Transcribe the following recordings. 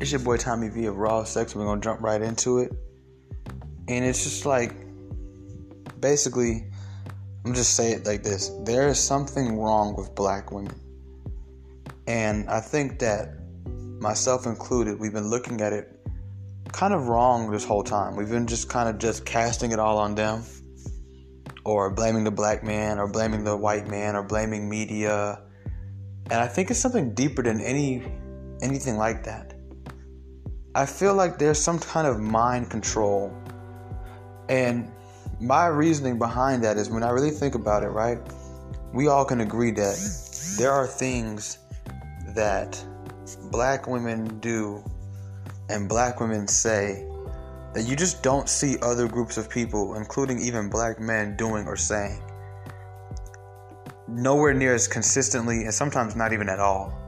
It's your boy Tommy V of Raw Sex. We're gonna jump right into it. And it's just like basically I'm just say it like this. There is something wrong with black women. And I think that myself included, we've been looking at it kind of wrong this whole time. We've been just kind of just casting it all on them or blaming the black man or blaming the white man or blaming media. And I think it's something deeper than any anything like that. I feel like there's some kind of mind control. And my reasoning behind that is when I really think about it, right? We all can agree that there are things that black women do and black women say that you just don't see other groups of people, including even black men, doing or saying. Nowhere near as consistently, and sometimes not even at all.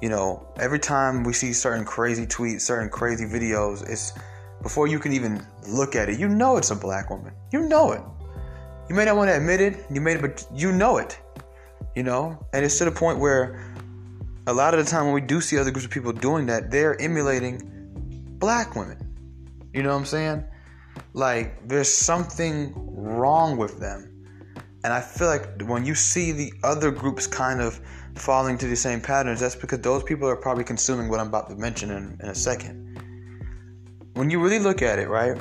You know, every time we see certain crazy tweets, certain crazy videos, it's before you can even look at it, you know it's a black woman. You know it. You may not want to admit it, you may, but you know it. You know, and it's to the point where a lot of the time when we do see other groups of people doing that, they're emulating black women. You know what I'm saying? Like there's something wrong with them. And I feel like when you see the other groups kind of falling to the same patterns, that's because those people are probably consuming what I'm about to mention in, in a second. When you really look at it, right?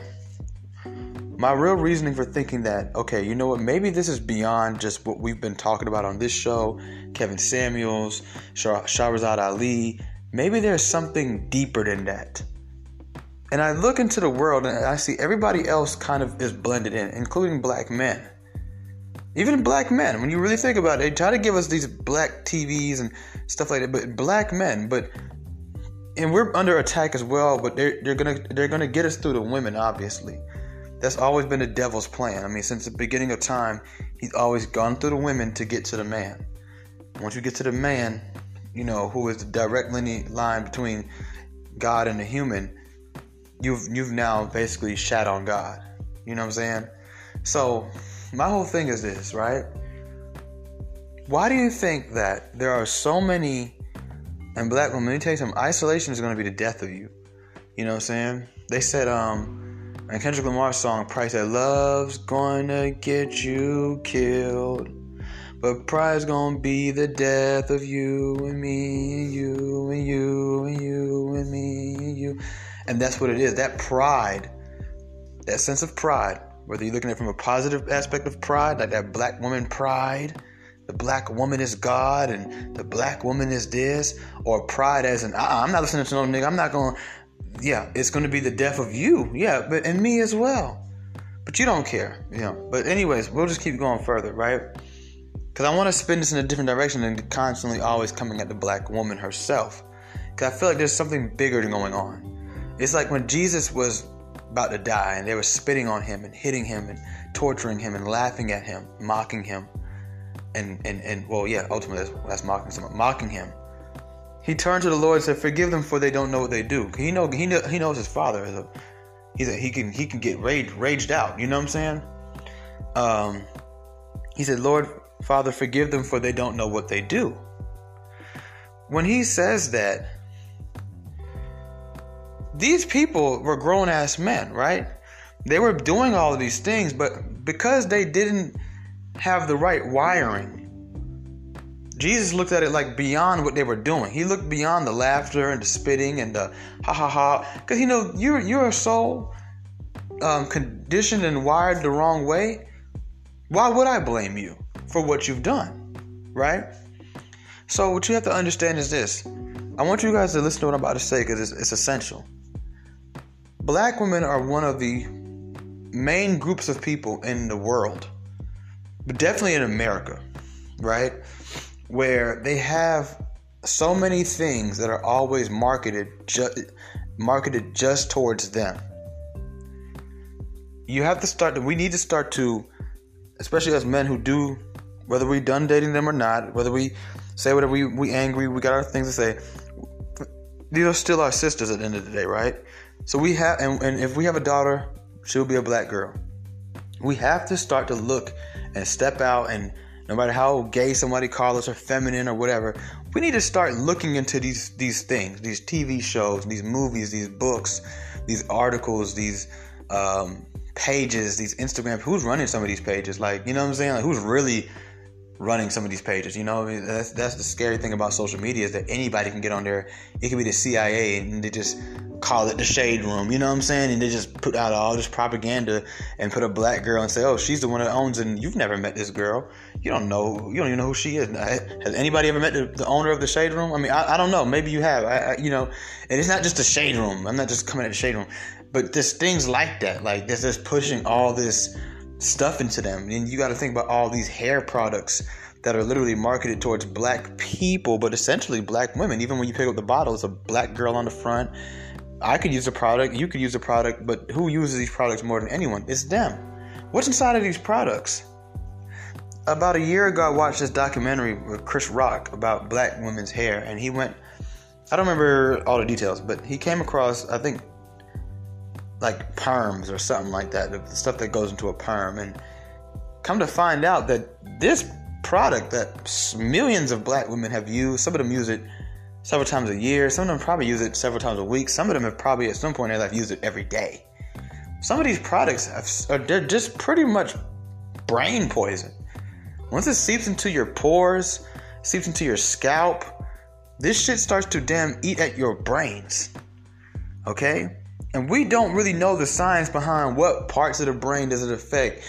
My real reasoning for thinking that, okay, you know what, maybe this is beyond just what we've been talking about on this show Kevin Samuels, Shah- Shahrazad Ali. Maybe there's something deeper than that. And I look into the world and I see everybody else kind of is blended in, including black men. Even black men, when you really think about it, they try to give us these black TVs and stuff like that, but black men, but and we're under attack as well, but they're they're gonna they're gonna get us through the women, obviously. That's always been the devil's plan. I mean, since the beginning of time, he's always gone through the women to get to the man. Once you get to the man, you know, who is the direct line between God and the human, you've you've now basically shat on God. You know what I'm saying? So my whole thing is this, right? Why do you think that there are so many and black women, let me tell you something, isolation is gonna be the death of you. You know what I'm saying? They said, um, in Kendrick Lamar's song, Price that love's gonna get you killed. But pride's gonna be the death of you and me and you and you and you and me and you. And that's what it is. That pride, that sense of pride, whether you're looking at it from a positive aspect of pride, like that black woman pride, the black woman is God and the black woman is this, or pride as an, uh-uh, I'm not listening to no nigga, I'm not going, yeah, it's going to be the death of you, yeah, but and me as well. But you don't care, you know. But anyways, we'll just keep going further, right? Because I want to spin this in a different direction than constantly always coming at the black woman herself. Because I feel like there's something bigger going on. It's like when Jesus was about to die and they were spitting on him and hitting him and torturing him and laughing at him, mocking him and and and well, yeah, ultimately that's, that's mocking someone, mocking him. He turned to the Lord and said, "Forgive them, for they don't know what they do." He know he know, he knows his father is a he's a, he can he can get raged raged out. You know what I'm saying? Um, he said, "Lord, Father, forgive them, for they don't know what they do." When he says that, these people were grown ass men, right? They were doing all of these things, but because they didn't have the right wiring. Jesus looked at it like beyond what they were doing. He looked beyond the laughter and the spitting and the ha ha ha. Because you know you're you're so um, conditioned and wired the wrong way. Why would I blame you for what you've done, right? So what you have to understand is this. I want you guys to listen to what I'm about to say because it's, it's essential. Black women are one of the main groups of people in the world but definitely in America, right? Where they have so many things that are always marketed just marketed just towards them. You have to start to, we need to start to especially as men who do whether we're done dating them or not, whether we say whatever we we angry, we got our things to say. These are still our sisters at the end of the day, right? So we have and, and if we have a daughter, she'll be a black girl. We have to start to look and step out and no matter how gay somebody calls us or feminine or whatever, we need to start looking into these these things, these TV shows, these movies, these books, these articles, these um, pages, these Instagram. Who's running some of these pages? Like, you know what I'm saying? Like, who's really running some of these pages? You know, I mean, that's that's the scary thing about social media is that anybody can get on there. It could be the CIA, and they just call it the shade room. You know what I'm saying? And they just put out all this propaganda and put a black girl and say, "Oh, she's the one that owns," and you've never met this girl. You don't know. You don't even know who she is. Has anybody ever met the, the owner of the shade room? I mean, I, I don't know. Maybe you have. I, I, you know, and it's not just the shade room. I'm not just coming at the shade room, but there's things like that. Like there's just pushing all this stuff into them, and you got to think about all these hair products that are literally marketed towards black people, but essentially black women. Even when you pick up the bottle, it's a black girl on the front I could use a product, you could use a product, but who uses these products more than anyone? It's them. What's inside of these products? About a year ago, I watched this documentary with Chris Rock about black women's hair, and he went, I don't remember all the details, but he came across, I think, like perms or something like that, the stuff that goes into a perm. And come to find out that this product that millions of black women have used, some of them use it several times a year. Some of them probably use it several times a week. Some of them have probably at some point in their life used it every day. Some of these products have, are they're just pretty much brain poison. Once it seeps into your pores, seeps into your scalp, this shit starts to damn eat at your brains. Okay? And we don't really know the science behind what parts of the brain does it affect.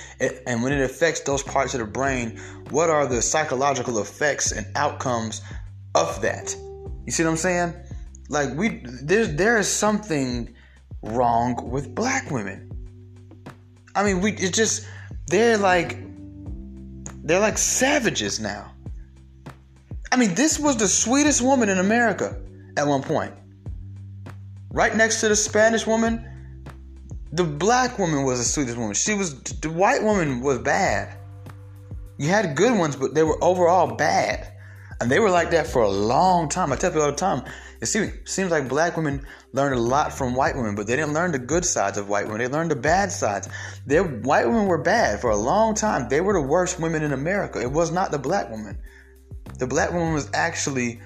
And when it affects those parts of the brain, what are the psychological effects and outcomes of that? You see what I'm saying? Like we there's there is something wrong with black women. I mean, we it's just they're like they're like savages now. I mean, this was the sweetest woman in America at one point. Right next to the Spanish woman, the black woman was the sweetest woman. She was the white woman was bad. You had good ones, but they were overall bad. And they were like that for a long time. I tell people all the time. It seems, like black women learned a lot from white women, but they didn't learn the good sides of white women. They learned the bad sides. Their white women were bad for a long time. They were the worst women in America. It was not the black woman. The black woman was actually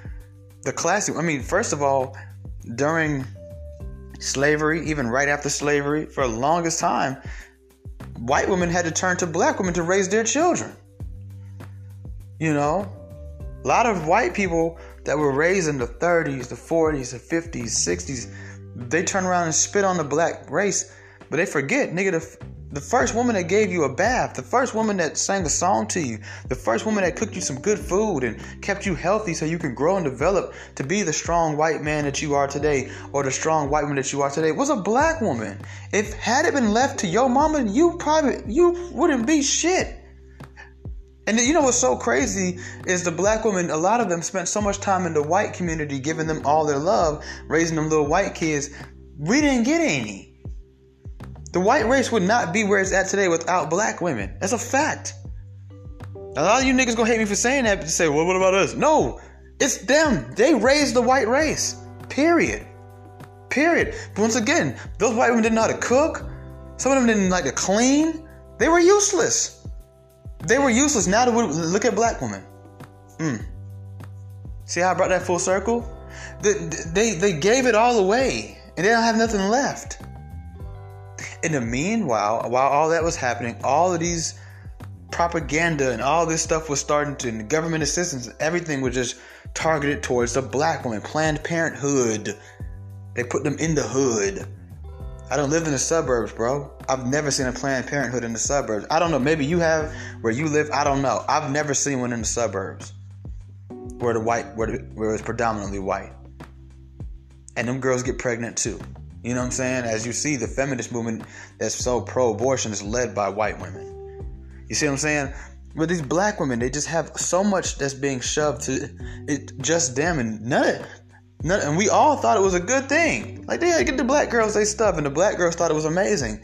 the classy. I mean, first of all, during slavery, even right after slavery, for the longest time, white women had to turn to black women to raise their children. You know, a lot of white people that were raised in the 30s, the 40s, the 50s, 60s, they turn around and spit on the black race, but they forget, nigga, the, the first woman that gave you a bath, the first woman that sang a song to you, the first woman that cooked you some good food and kept you healthy so you can grow and develop to be the strong white man that you are today or the strong white woman that you are today was a black woman. If had it been left to your mama, you probably you wouldn't be shit. And you know what's so crazy is the black women, a lot of them spent so much time in the white community giving them all their love, raising them little white kids. We didn't get any. The white race would not be where it's at today without black women. That's a fact. A lot of you niggas gonna hate me for saying that, but say, well, what about us? No, it's them. They raised the white race. Period. Period. But once again, those white women didn't know how to cook. Some of them didn't like to clean. They were useless. They were useless. Now look at black women. Mm. See how I brought that full circle? They, they, they gave it all away and they don't have nothing left. In the meanwhile, while all that was happening, all of these propaganda and all this stuff was starting to, government assistance, everything was just targeted towards the black woman. Planned Parenthood. They put them in the hood. I don't live in the suburbs, bro. I've never seen a Planned Parenthood in the suburbs. I don't know. Maybe you have where you live. I don't know. I've never seen one in the suburbs where the white, where, the, where it's predominantly white. And them girls get pregnant too. You know what I'm saying? As you see, the feminist movement that's so pro-abortion is led by white women. You see what I'm saying? But these black women, they just have so much that's being shoved to it just them, and none None, and we all thought it was a good thing. Like, yeah, get the black girls they stuff, and the black girls thought it was amazing.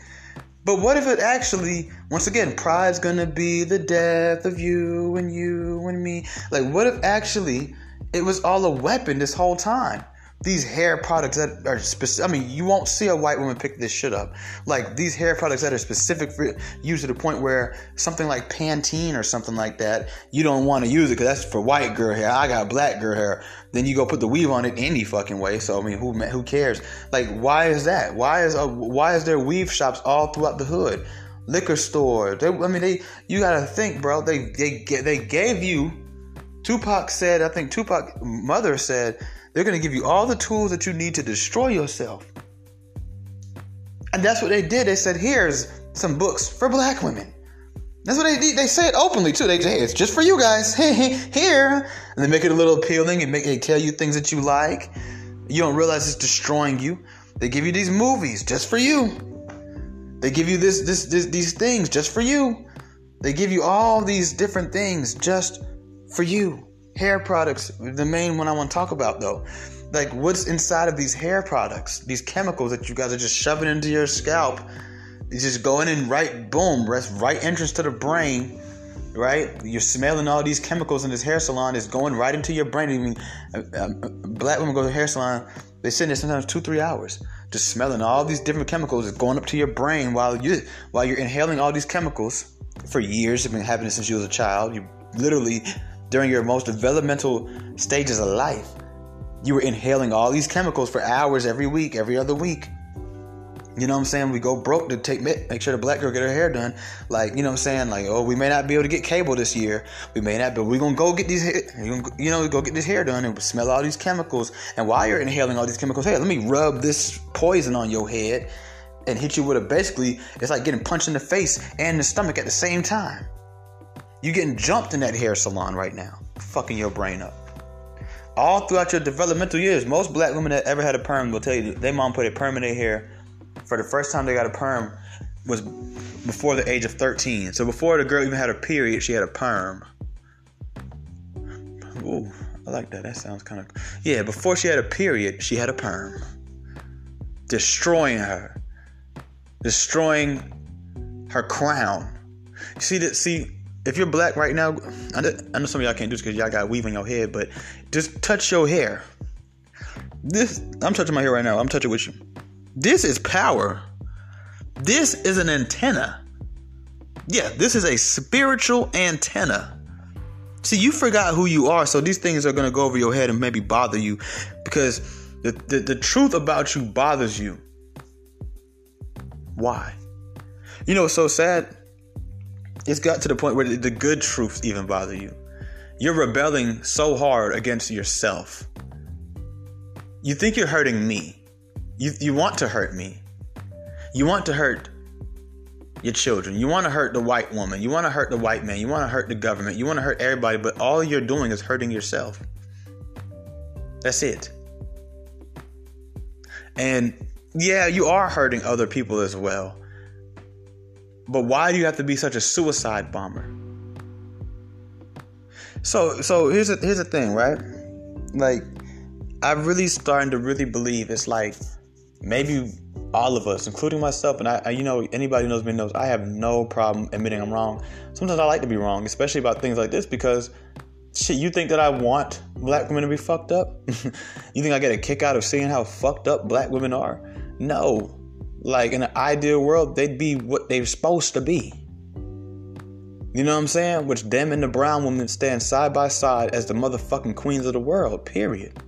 But what if it actually, once again, pride's gonna be the death of you and you and me? Like, what if actually it was all a weapon this whole time? These hair products that are specific. I mean, you won't see a white woman pick this shit up. Like these hair products that are specific for use to the point where something like Pantene or something like that, you don't want to use it because that's for white girl hair. I got black girl hair. Then you go put the weave on it any fucking way. So I mean, who who cares? Like, why is that? Why is uh, why is there weave shops all throughout the hood? Liquor store. They, I mean, they. You gotta think, bro. They they they gave you. Tupac said. I think Tupac mother said they're going to give you all the tools that you need to destroy yourself. And that's what they did. They said, here's some books for black women. That's what they did. They say it openly too. They say, hey, it's just for you guys. Here. And they make it a little appealing and make they tell you things that you like. You don't realize it's destroying you. They give you these movies just for you. They give you this, this, this these things just for you. They give you all these different things just for you hair products, the main one I want to talk about though. Like what's inside of these hair products, these chemicals that you guys are just shoving into your scalp. It's just going in right, boom, right entrance to the brain, right? You're smelling all these chemicals in this hair salon. It's going right into your brain. I mean, a, a black women go to hair salon. They sit there sometimes two, three hours, just smelling all these different chemicals. It's going up to your brain while you while you're inhaling all these chemicals for years. It's been happening since you was a child. You literally during your most developmental stages of life, you were inhaling all these chemicals for hours every week, every other week. You know what I'm saying? We go broke to take make sure the black girl get her hair done. Like, you know what I'm saying? Like, oh, we may not be able to get cable this year. We may not, but we're gonna go get these, you know, go get this hair done and smell all these chemicals. And while you're inhaling all these chemicals, hey, let me rub this poison on your head and hit you with a basically, it's like getting punched in the face and the stomach at the same time. You getting jumped in that hair salon right now, fucking your brain up. All throughout your developmental years, most black women that ever had a perm will tell you their mom put a perm in their hair for the first time they got a perm was before the age of 13. So before the girl even had a period, she had a perm. Ooh, I like that. That sounds kind of yeah. Before she had a period, she had a perm, destroying her, destroying her crown. You see that? See, if you're black right now, I know some of y'all can't do this because y'all got weave in your head, but just touch your hair. This, I'm touching my hair right now. I'm touching with you. This is power. This is an antenna. Yeah, this is a spiritual antenna. See, you forgot who you are, so these things are gonna go over your head and maybe bother you because the, the, the truth about you bothers you. Why? You know what's so sad? It's got to the point where the good truths even bother you. You're rebelling so hard against yourself. You think you're hurting me. You, you want to hurt me. You want to hurt your children. You want to hurt the white woman. You want to hurt the white man. You want to hurt the government. You want to hurt everybody, but all you're doing is hurting yourself. That's it. And yeah, you are hurting other people as well. But why do you have to be such a suicide bomber? So so here's a here's the thing, right? Like I'm really starting to really believe it's like maybe all of us, including myself, and I, I, you know, anybody who knows me knows I have no problem admitting I'm wrong. Sometimes I like to be wrong, especially about things like this, because shit, you think that I want black women to be fucked up? you think I get a kick out of seeing how fucked up black women are? No, like in an ideal world, they'd be what they're supposed to be. You know what I'm saying? Which them and the brown woman stand side by side as the motherfucking queens of the world, period.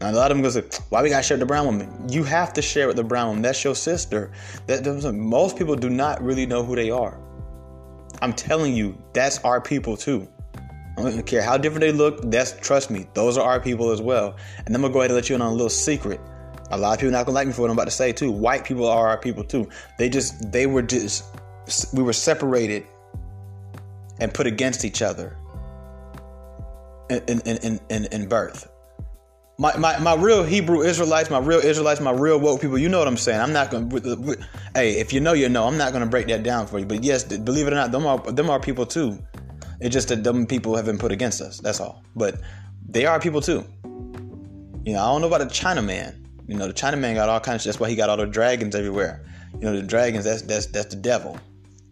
Now, a lot of them go say, why we gotta share the brown woman? You have to share with the brown woman. That's your sister. That most people do not really know who they are. I'm telling you, that's our people too. I don't care how different they look. That's trust me, those are our people as well. And I'm gonna go ahead and let you in on a little secret. A lot of people not gonna like me for what I'm about to say too. White people are our people too. They just they were just we were separated and put against each other in in in, in, birth. My, my, my real Hebrew Israelites, my real Israelites, my real woke people, you know what I'm saying. I'm not gonna. Hey, if you know, you know. I'm not gonna break that down for you. But yes, believe it or not, them are them are people too. It's just that them people have been put against us. That's all. But they are people too. You know, I don't know about a China man. You know, the Chinaman got all kinds of that's why he got all the dragons everywhere. You know, the dragons, that's that's that's the devil.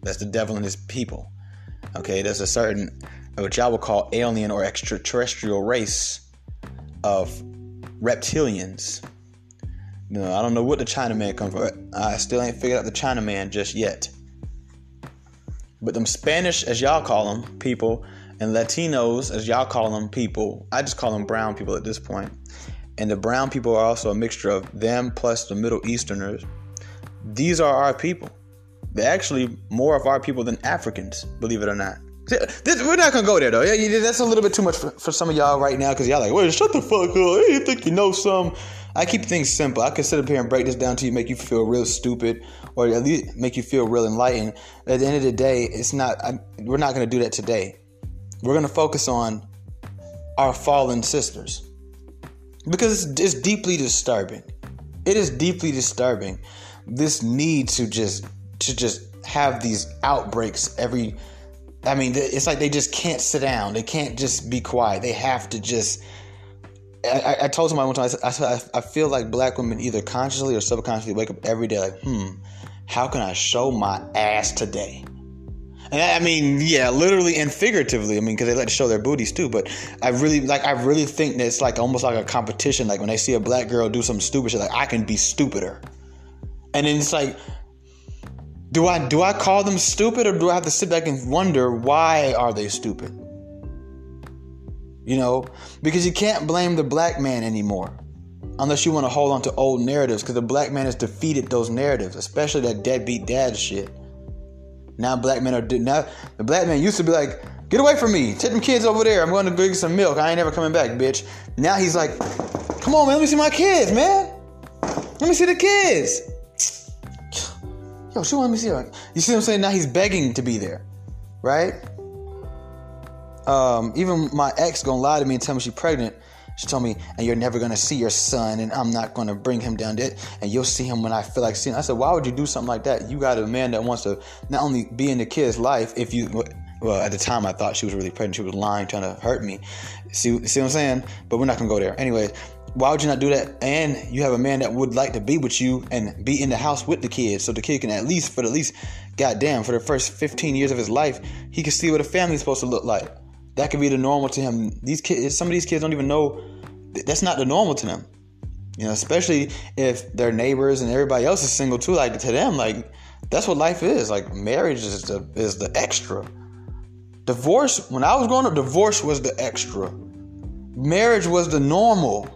That's the devil and his people. Okay, there's a certain what y'all would call alien or extraterrestrial race of reptilians. You know, I don't know what the Chinaman come from. I still ain't figured out the Chinaman just yet. But them Spanish, as y'all call them, people, and Latinos, as y'all call them, people, I just call them brown people at this point. And the brown people are also a mixture of them plus the Middle Easterners. These are our people. They're actually more of our people than Africans, believe it or not. This, we're not gonna go there though. Yeah, that's a little bit too much for, for some of y'all right now because y'all like, wait, shut the fuck up. You think you know some? I keep things simple. I can sit up here and break this down to you, make you feel real stupid, or at least make you feel real enlightened. At the end of the day, it's not. I, we're not gonna do that today. We're gonna focus on our fallen sisters because it's, deeply disturbing. It is deeply disturbing. This need to just to just have these outbreaks every I mean, it's like they just can't sit down. They can't just be quiet. They have to just. I, I told somebody one time, I, I, I feel like black women either consciously or subconsciously wake up every day like, hmm, how can I show my ass today? I mean, yeah, literally and figuratively. I mean, because they like to show their booties too. But I really like. I really think that it's like almost like a competition. Like when they see a black girl do some stupid shit, like I can be stupider. And then it's like, do I do I call them stupid or do I have to sit back and wonder why are they stupid? You know, because you can't blame the black man anymore. Unless you want to hold on to old narratives, because the black man has defeated those narratives, especially that deadbeat dad shit. Now black men are now the black man used to be like, get away from me, take them kids over there. I'm going to get some milk. I ain't never coming back, bitch. Now he's like, come on, man, let me see my kids, man. Let me see the kids. Yo, she want me see her. You see what I'm saying? Now he's begging to be there, right? Um, even my ex gonna lie to me and tell me she's pregnant. She told me, and you're never gonna see your son, and I'm not gonna bring him down there, and you'll see him when I feel like seeing. Him. I said, why would you do something like that? You got a man that wants to not only be in the kid's life, if you, well, at the time I thought she was really pregnant. She was lying, trying to hurt me. See, see what I'm saying? But we're not gonna go there. Anyway, why would you not do that? And you have a man that would like to be with you and be in the house with the kids, so the kid can at least, for the least, goddamn, for the first 15 years of his life, he can see what a family's supposed to look like. That could be the normal to him. These kids, some of these kids don't even know that's not the normal to them. You know, especially if their neighbors and everybody else is single too. Like to them, like that's what life is. Like marriage is the is the extra. Divorce, when I was growing up, divorce was the extra. Marriage was the normal.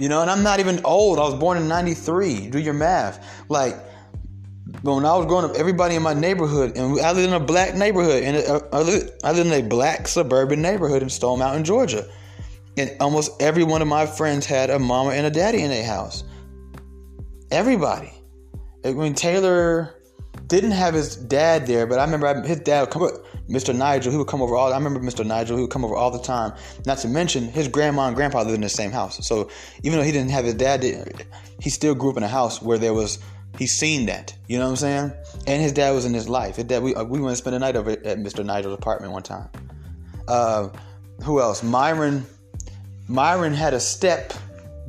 You know, and I'm not even old. I was born in 93. Do your math. Like, when I was growing up, everybody in my neighborhood, and I lived in a black neighborhood, and uh, I lived, I lived in a black suburban neighborhood in Stone Mountain, Georgia. And almost every one of my friends had a mama and a daddy in their house. Everybody. I mean, Taylor didn't have his dad there, but I remember his dad would come up, Mr. Nigel, he would come over all I remember Mr. Nigel, he would come over all the time. Not to mention his grandma and grandpa lived in the same house. So even though he didn't have his dad he still grew up in a house where there was he's seen that. You know what I'm saying? And his dad was in his life. His dad we we went to spend a night over at Mr. Nigel's apartment one time. Uh, who else? Myron Myron had a step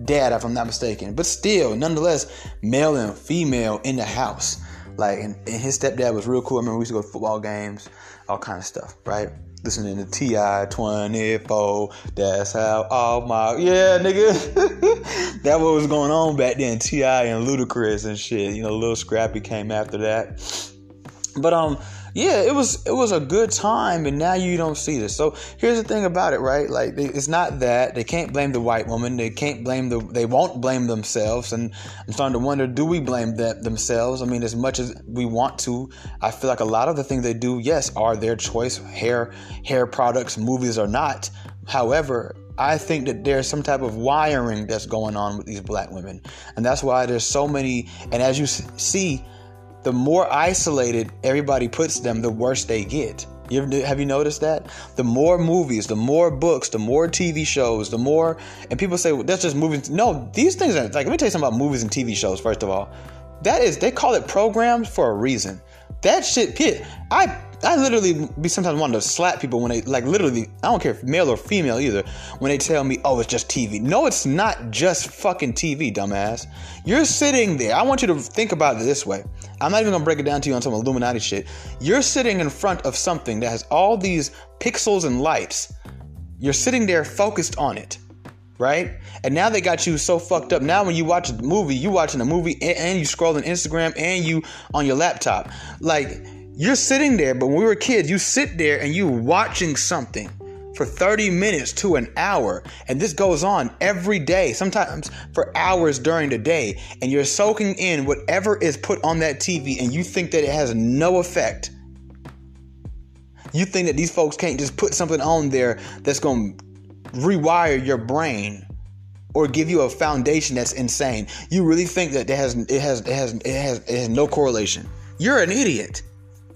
dad, if I'm not mistaken. But still, nonetheless, male and female in the house. Like, and, and, his stepdad was real cool. I remember we used to go to football games, all kind of stuff, right? Listening to T.I. 24. That's how all my yeah, nigga. that what was going on back then. T.I. and Ludacris and shit. You know, Lil Scrappy came after that. But um, yeah, it was it was a good time, and now you don't see this. So here's the thing about it, right? Like it's not that they can't blame the white woman, they can't blame the they won't blame themselves, and I'm starting to wonder, do we blame that themselves? I mean, as much as we want to, I feel like a lot of the things they do, yes, are their choice, hair hair products, movies or not. However, I think that there's some type of wiring that's going on with these black women, and that's why there's so many. And as you see the more isolated everybody puts them, the worse they get. You ever, have you noticed that? The more movies, the more books, the more TV shows, the more, and people say well, that's just movies. No, these things are like. Let me tell you something about movies and TV shows. First of all, that is they call it programs for a reason. That shit, Pit. I I literally be sometimes wanting to slap people when they like literally. I don't care if male or female either. When they tell me, "Oh, it's just TV." No, it's not just fucking TV, dumbass. You're sitting there. I want you to think about it this way. I'm not even gonna break it down to you on some Illuminati shit. You're sitting in front of something that has all these pixels and lights. You're sitting there focused on it. right? And now they got you so fucked up. Now when you watch a movie, you watching a movie and, and you scrolling Instagram and you on your laptop. Like you're sitting there, but when we were kids, you sit there and you watching something for 30 minutes to an hour. And this goes on every day, sometimes for hours during the day. And you're soaking in whatever is put on that TV and you think that it has no effect. You think that these folks can't just put something on there that's going to rewire your brain or give you a foundation that's insane. You really think that it has it has it has it has, it has no correlation. You're an idiot.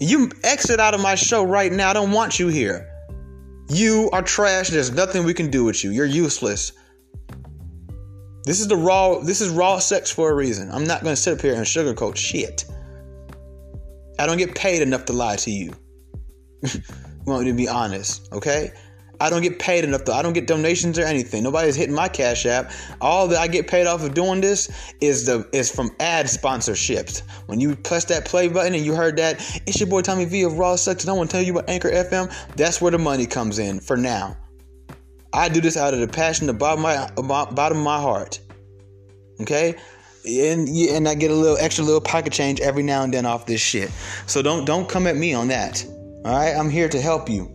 You exit out of my show right now. I don't want you here. You are trash. There's nothing we can do with you. You're useless. This is the raw this is raw sex for a reason. I'm not going to sit up here and sugarcoat shit. I don't get paid enough to lie to you. want me to be honest, okay? I don't get paid enough. though. I don't get donations or anything. Nobody's hitting my cash app. All that I get paid off of doing this is the is from ad sponsorships. When you press that play button and you heard that, it's your boy Tommy V of Raw Sex, and I want to tell you about Anchor FM. That's where the money comes in for now. I do this out of the passion, the bottom of my uh, bottom of my heart. Okay, and and I get a little extra little pocket change every now and then off this shit. So don't don't come at me on that. All right, I'm here to help you.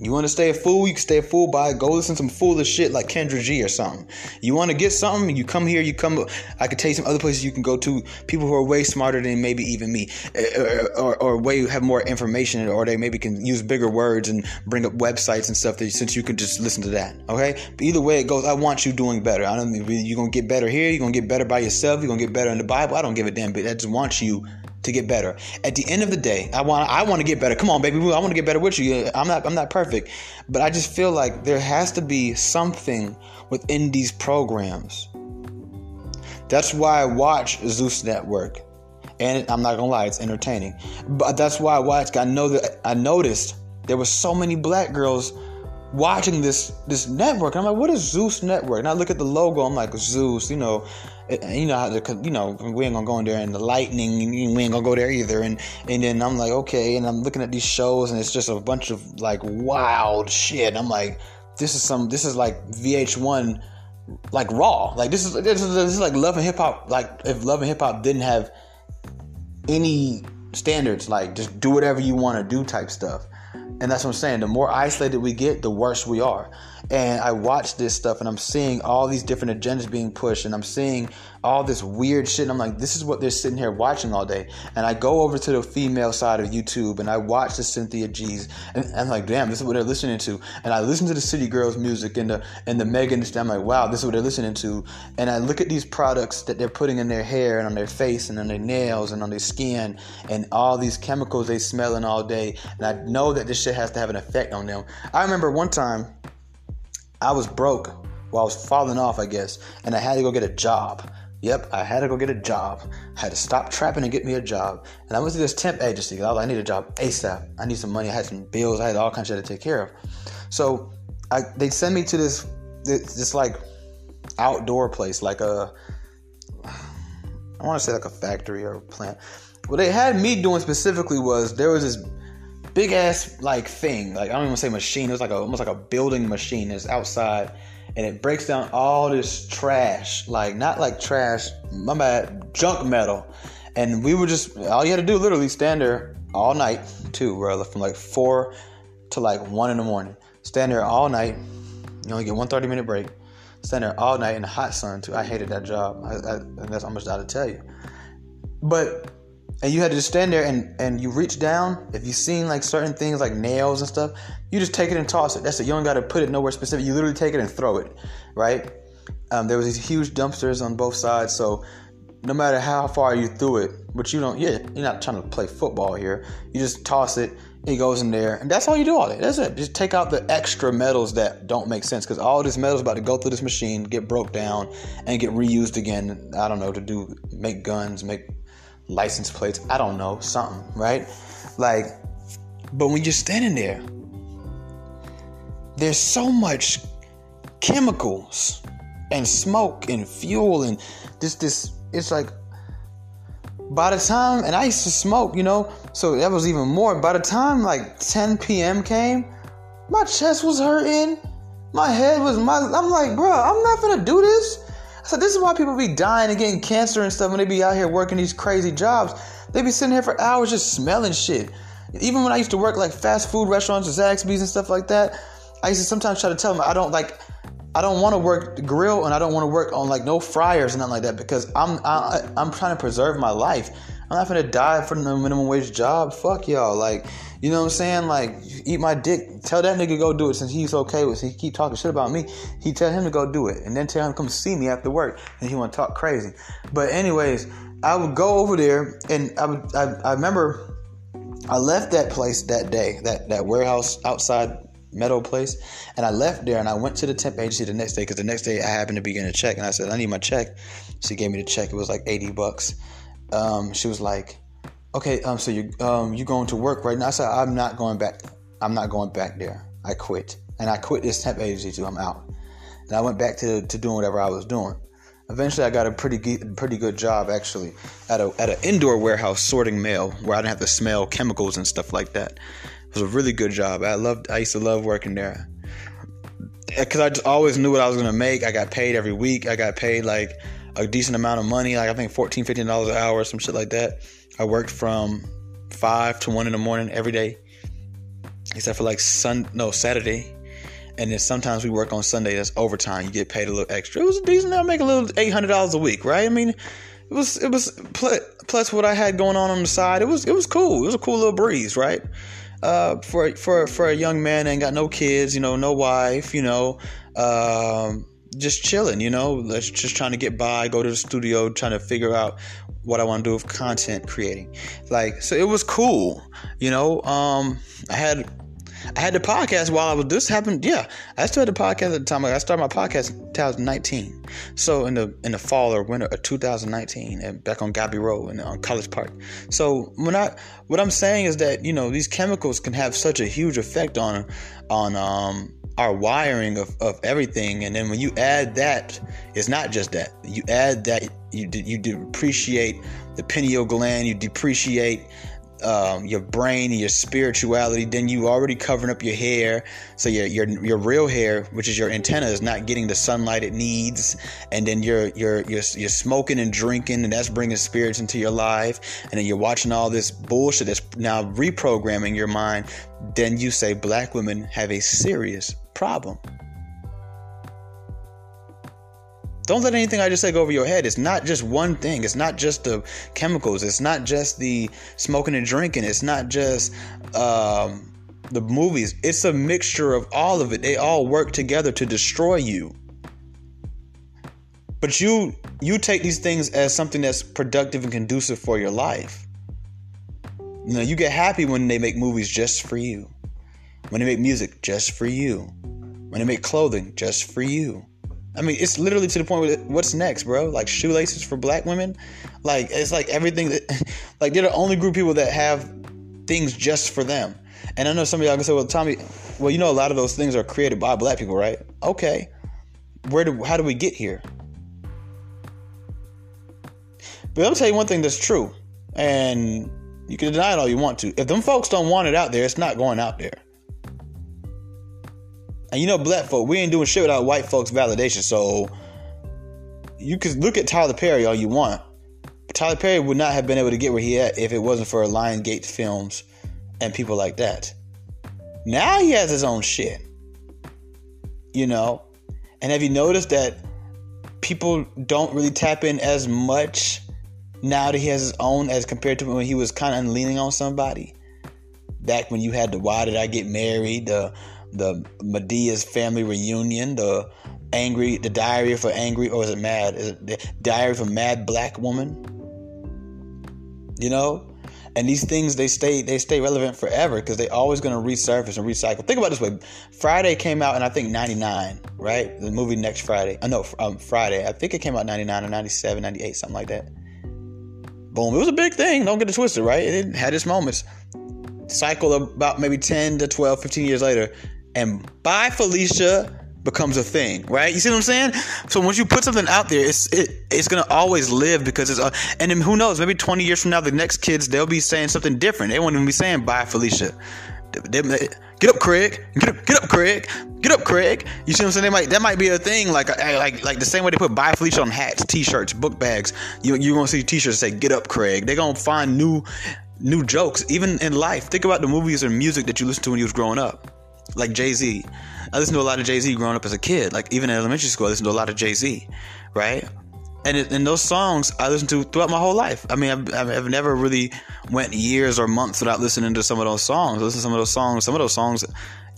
You want to stay a fool? You can stay a fool by go listen to some foolish shit like Kendra G or something. You want to get something? You come here. You come. I could tell you some other places you can go to. People who are way smarter than maybe even me, eh, or, or, or way have more information, or they maybe can use bigger words and bring up websites and stuff. That since you can just listen to that. Okay. But either way it goes, I want you doing better. I don't. You're gonna get better here. You're gonna get better by yourself. You're gonna get better in the Bible. I don't give a damn. But I just want you to get better. At the end of the day, I want I want to get better. Come on, baby, I want to get better with you. I'm not I'm not perfect, but I just feel like there has to be something within these programs. That's why I watch Zeus Network, and I'm not gonna lie, it's entertaining. But that's why I watch. I know that I noticed there were so many black girls watching this this network. I'm like, what is Zeus Network? And I look at the logo. I'm like, Zeus, you know you know how the you know we ain't gonna go in there and the lightning we ain't gonna go there either. And and then I'm like okay. And I'm looking at these shows and it's just a bunch of like wild shit. I'm like this is some this is like VH1 like raw. Like this is this is, this is like love and hip hop. Like if love and hip hop didn't have any standards like just do whatever you want to do type stuff. And that's what I'm saying. The more isolated we get, the worse we are. And I watch this stuff and I'm seeing all these different agendas being pushed and I'm seeing all this weird shit. And I'm like, this is what they're sitting here watching all day. And I go over to the female side of YouTube and I watch the Cynthia G's and I'm like, damn, this is what they're listening to. And I listen to the City Girls music and the and the Megan. I'm like, wow, this is what they're listening to. And I look at these products that they're putting in their hair and on their face and on their nails and on their skin and all these chemicals they smelling all day. And I know that this shit has to have an effect on them. I remember one time I was broke while I was falling off, I guess, and I had to go get a job. Yep, I had to go get a job. I had to stop trapping and get me a job. And I went to this temp agency because I was like, I need a job ASAP. I need some money. I had some bills. I had all kinds of shit to take care of. So I, they sent me to this, this, this like outdoor place, like a, I want to say like a factory or a plant. What they had me doing specifically was there was this big ass like thing. Like I don't even say machine. It was like a, almost like a building machine that's outside, and it breaks down all this trash. Like not like trash, my bad, junk metal. And we would just all you had to do literally stand there all night too, bro, from like four to like one in the morning. Stand there all night. You only get one 30 minute break. Stand there all night in the hot sun too. I hated that job. I, I, that's how much I to tell you. But and you had to just stand there and and you reach down if you seen like certain things like nails and stuff you just take it and toss it. That's it. You don't got to put it nowhere specific. You literally take it and throw it right? Um, there was these huge dumpsters on both sides so no matter how far you threw it but you don't yeah you're not trying to play football here. You just toss it it goes in there and that's all you do all day that's it. Just take out the extra metals that don't make sense because all this metal's about to go through this machine get broke down and get reused again i don't know to do make guns make license plates, I don't know, something, right? Like, but when you're standing there, there's so much chemicals and smoke and fuel and this this it's like by the time and I used to smoke, you know, so that was even more. By the time like 10 p.m. came, my chest was hurting My head was my. I'm like, bro, I'm not gonna do this. I said, this is why people be dying and getting cancer and stuff when they be out here working these crazy jobs. They be sitting here for hours just smelling shit. Even when I used to work like fast food restaurants, or Zaxby's and stuff like that, I used to sometimes try to tell them I don't like I don't want to work the grill and I don't want to work on like no fryers and nothing like that because I'm I, I'm trying to preserve my life. I'm not gonna die for the minimum wage job. Fuck y'all. Like, you know what I'm saying? Like, eat my dick. Tell that nigga go do it since he's okay with. It. He keep talking shit about me. He tell him to go do it, and then tell him to come see me after work, and he want to talk crazy. But anyways, I would go over there, and I would. I, I remember I left that place that day, that that warehouse outside Meadow Place, and I left there and I went to the temp agency the next day because the next day I happened to be getting a check, and I said I need my check. She gave me the check. It was like eighty bucks. Um, she was like, "Okay, um, so you um you going to work right now?" I said, "I'm not going back. I'm not going back there. I quit, and I quit this temp agency too. I'm out." And I went back to to doing whatever I was doing. Eventually, I got a pretty good, pretty good job actually at a at an indoor warehouse sorting mail where I didn't have to smell chemicals and stuff like that. It was a really good job. I loved. I used to love working there because I just always knew what I was gonna make. I got paid every week. I got paid like a decent amount of money, like I think 14 15 dollars an hour, some shit like that. I worked from five to one in the morning every day, except for like sun no Saturday and then sometimes we work on Sunday. That's overtime. You get paid a little extra. It was decent. I make a little eight hundred dollars a week, right? I mean, it was it was plus what I had going on on the side. It was it was cool. It was a cool little breeze, right? Uh, for for for a young man ain't got no kids, you know, no wife, you know, um, just chilling, you know, just trying to get by, go to the studio, trying to figure out what I want to do with content creating. Like, so it was cool, you know. Um, I had I had the podcast while I was this happened. Yeah, I still had the podcast at the time. I started my podcast in 2019. So in the in the fall or winter of 2019, and back on Godby Road and on College Park. So when I what I'm saying is that you know these chemicals can have such a huge effect on on um our wiring of, of everything and then when you add that it's not just that you add that you you depreciate the pineal gland you depreciate um, your brain and your spirituality, then you already covering up your hair. So your your your real hair, which is your antenna, is not getting the sunlight it needs, and then you're you're you're you're smoking and drinking, and that's bringing spirits into your life. And then you're watching all this bullshit that's now reprogramming your mind. Then you say black women have a serious problem. Don't let anything I just say go over your head. It's not just one thing. It's not just the chemicals. It's not just the smoking and drinking. It's not just um, the movies. It's a mixture of all of it. They all work together to destroy you. But you you take these things as something that's productive and conducive for your life. You know, you get happy when they make movies just for you. When they make music just for you. When they make clothing just for you. I mean, it's literally to the point where what's next, bro? Like shoelaces for black women? Like it's like everything that like they're the only group of people that have things just for them. And I know some of y'all can say, well, Tommy, well, you know, a lot of those things are created by black people, right? Okay. Where do how do we get here? But me tell you one thing that's true. And you can deny it all you want to. If them folks don't want it out there, it's not going out there. And you know, black folk, we ain't doing shit without white folks' validation. So you could look at Tyler Perry all you want. Tyler Perry would not have been able to get where he at if it wasn't for Lionsgate films and people like that. Now he has his own shit. You know? And have you noticed that people don't really tap in as much now that he has his own as compared to when he was kind of leaning on somebody? Back when you had the Why Did I Get Married? The the Madea's family reunion, the angry, the diary for angry, or is it mad? Is it the diary for mad black woman? You know, and these things they stay they stay relevant forever because they're always going to resurface and recycle. Think about this way: Friday came out in I think '99, right? The movie next Friday. I uh, know um, Friday. I think it came out '99 or '97, '98, something like that. Boom! It was a big thing. Don't get it twisted, right? It had its moments. Cycle about maybe 10 to 12, 15 years later, and bye Felicia becomes a thing, right? You see what I'm saying? So once you put something out there, it's it, it's gonna always live because it's uh, and then who knows? Maybe 20 years from now, the next kids they'll be saying something different. They won't even be saying bye Felicia. Get up, Craig. Get up, get up, Craig. Get up, Craig. You see what I'm saying? They might that might be a thing, like like like the same way they put "Bye Felicia" on hats, T-shirts, book bags. You you're gonna see T-shirts say "Get up, Craig." They're gonna find new new jokes, even in life. Think about the movies and music that you listened to when you was growing up, like Jay Z. I listened to a lot of Jay Z growing up as a kid. Like even in elementary school, I listened to a lot of Jay Z, right? And it, and those songs I listened to throughout my whole life. I mean, I've, I've never really went years or months without listening to some of those songs. listen to some of those songs, some of those songs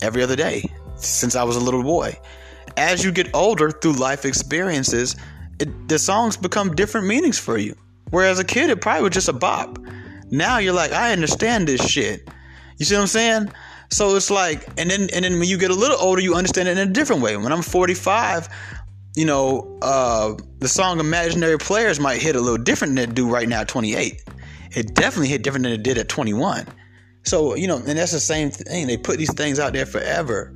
every other day since I was a little boy. As you get older through life experiences, it, the songs become different meanings for you. Whereas a kid, it probably was just a bop. Now you're like, I understand this shit. You see what I'm saying? So it's like, and then and then when you get a little older, you understand it in a different way. When I'm 45, you know, uh, the song "Imaginary Players" might hit a little different than it do right now at 28. It definitely hit different than it did at 21. So you know, and that's the same thing. They put these things out there forever.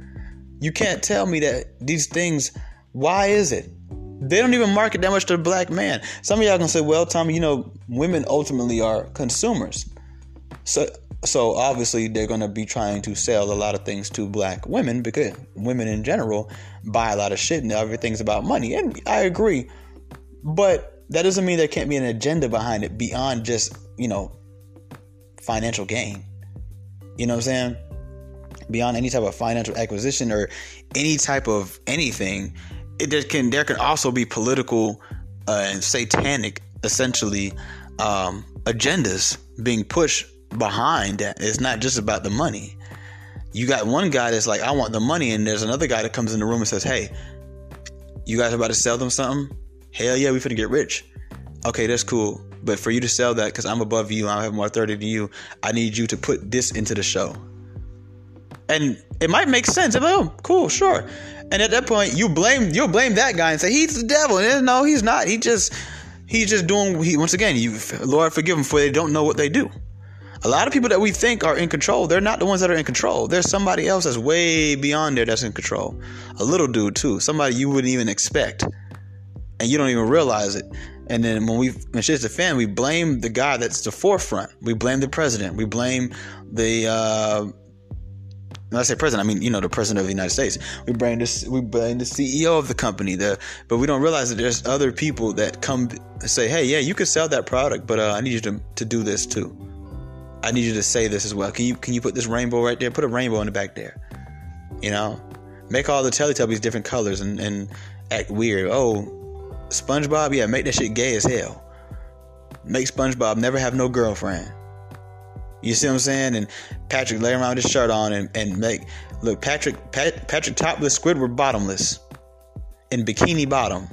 You can't tell me that these things. Why is it? They don't even market that much to the black man. Some of y'all gonna say, "Well, Tommy, you know, women ultimately are consumers." So so obviously they're going to be trying to sell a lot of things to black women because women in general buy a lot of shit and everything's about money. And I agree. But that doesn't mean there can't be an agenda behind it beyond just, you know, financial gain. You know what I'm saying? Beyond any type of financial acquisition or any type of anything, it there can there can also be political uh, and satanic essentially um, agendas being pushed behind that. It's not just about the money. You got one guy that's like, I want the money, and there's another guy that comes in the room and says, Hey, you guys about to sell them something? Hell yeah, we finna get rich. Okay, that's cool. But for you to sell that, because I'm above you, I have more authority than you, I need you to put this into the show. And it might make sense. Like, oh, cool, sure. And at that point, you blame you'll blame that guy and say he's the devil. And no, he's not. He just he's just doing. He once again, you Lord forgive him for they don't know what they do. A lot of people that we think are in control, they're not the ones that are in control. There's somebody else that's way beyond there that's in control. A little dude too, somebody you wouldn't even expect, and you don't even realize it. And then when we when shit's a fan, we blame the guy that's the forefront. We blame the president. We blame the uh, when I say president, I mean you know the president of the United States. We blame this. We blame the CEO of the company. The but we don't realize that there's other people that come say, hey, yeah, you could sell that product, but uh, I need you to to do this too. I need you to say this as well. Can you can you put this rainbow right there? Put a rainbow in the back there. You know, make all the Teletubbies different colors and and act weird. Oh, SpongeBob, yeah, make that shit gay as hell. Make SpongeBob never have no girlfriend. You see what I'm saying? And Patrick lay around with his shirt on and, and make look Patrick Pat, Patrick topless, Squidward bottomless, in bikini bottom.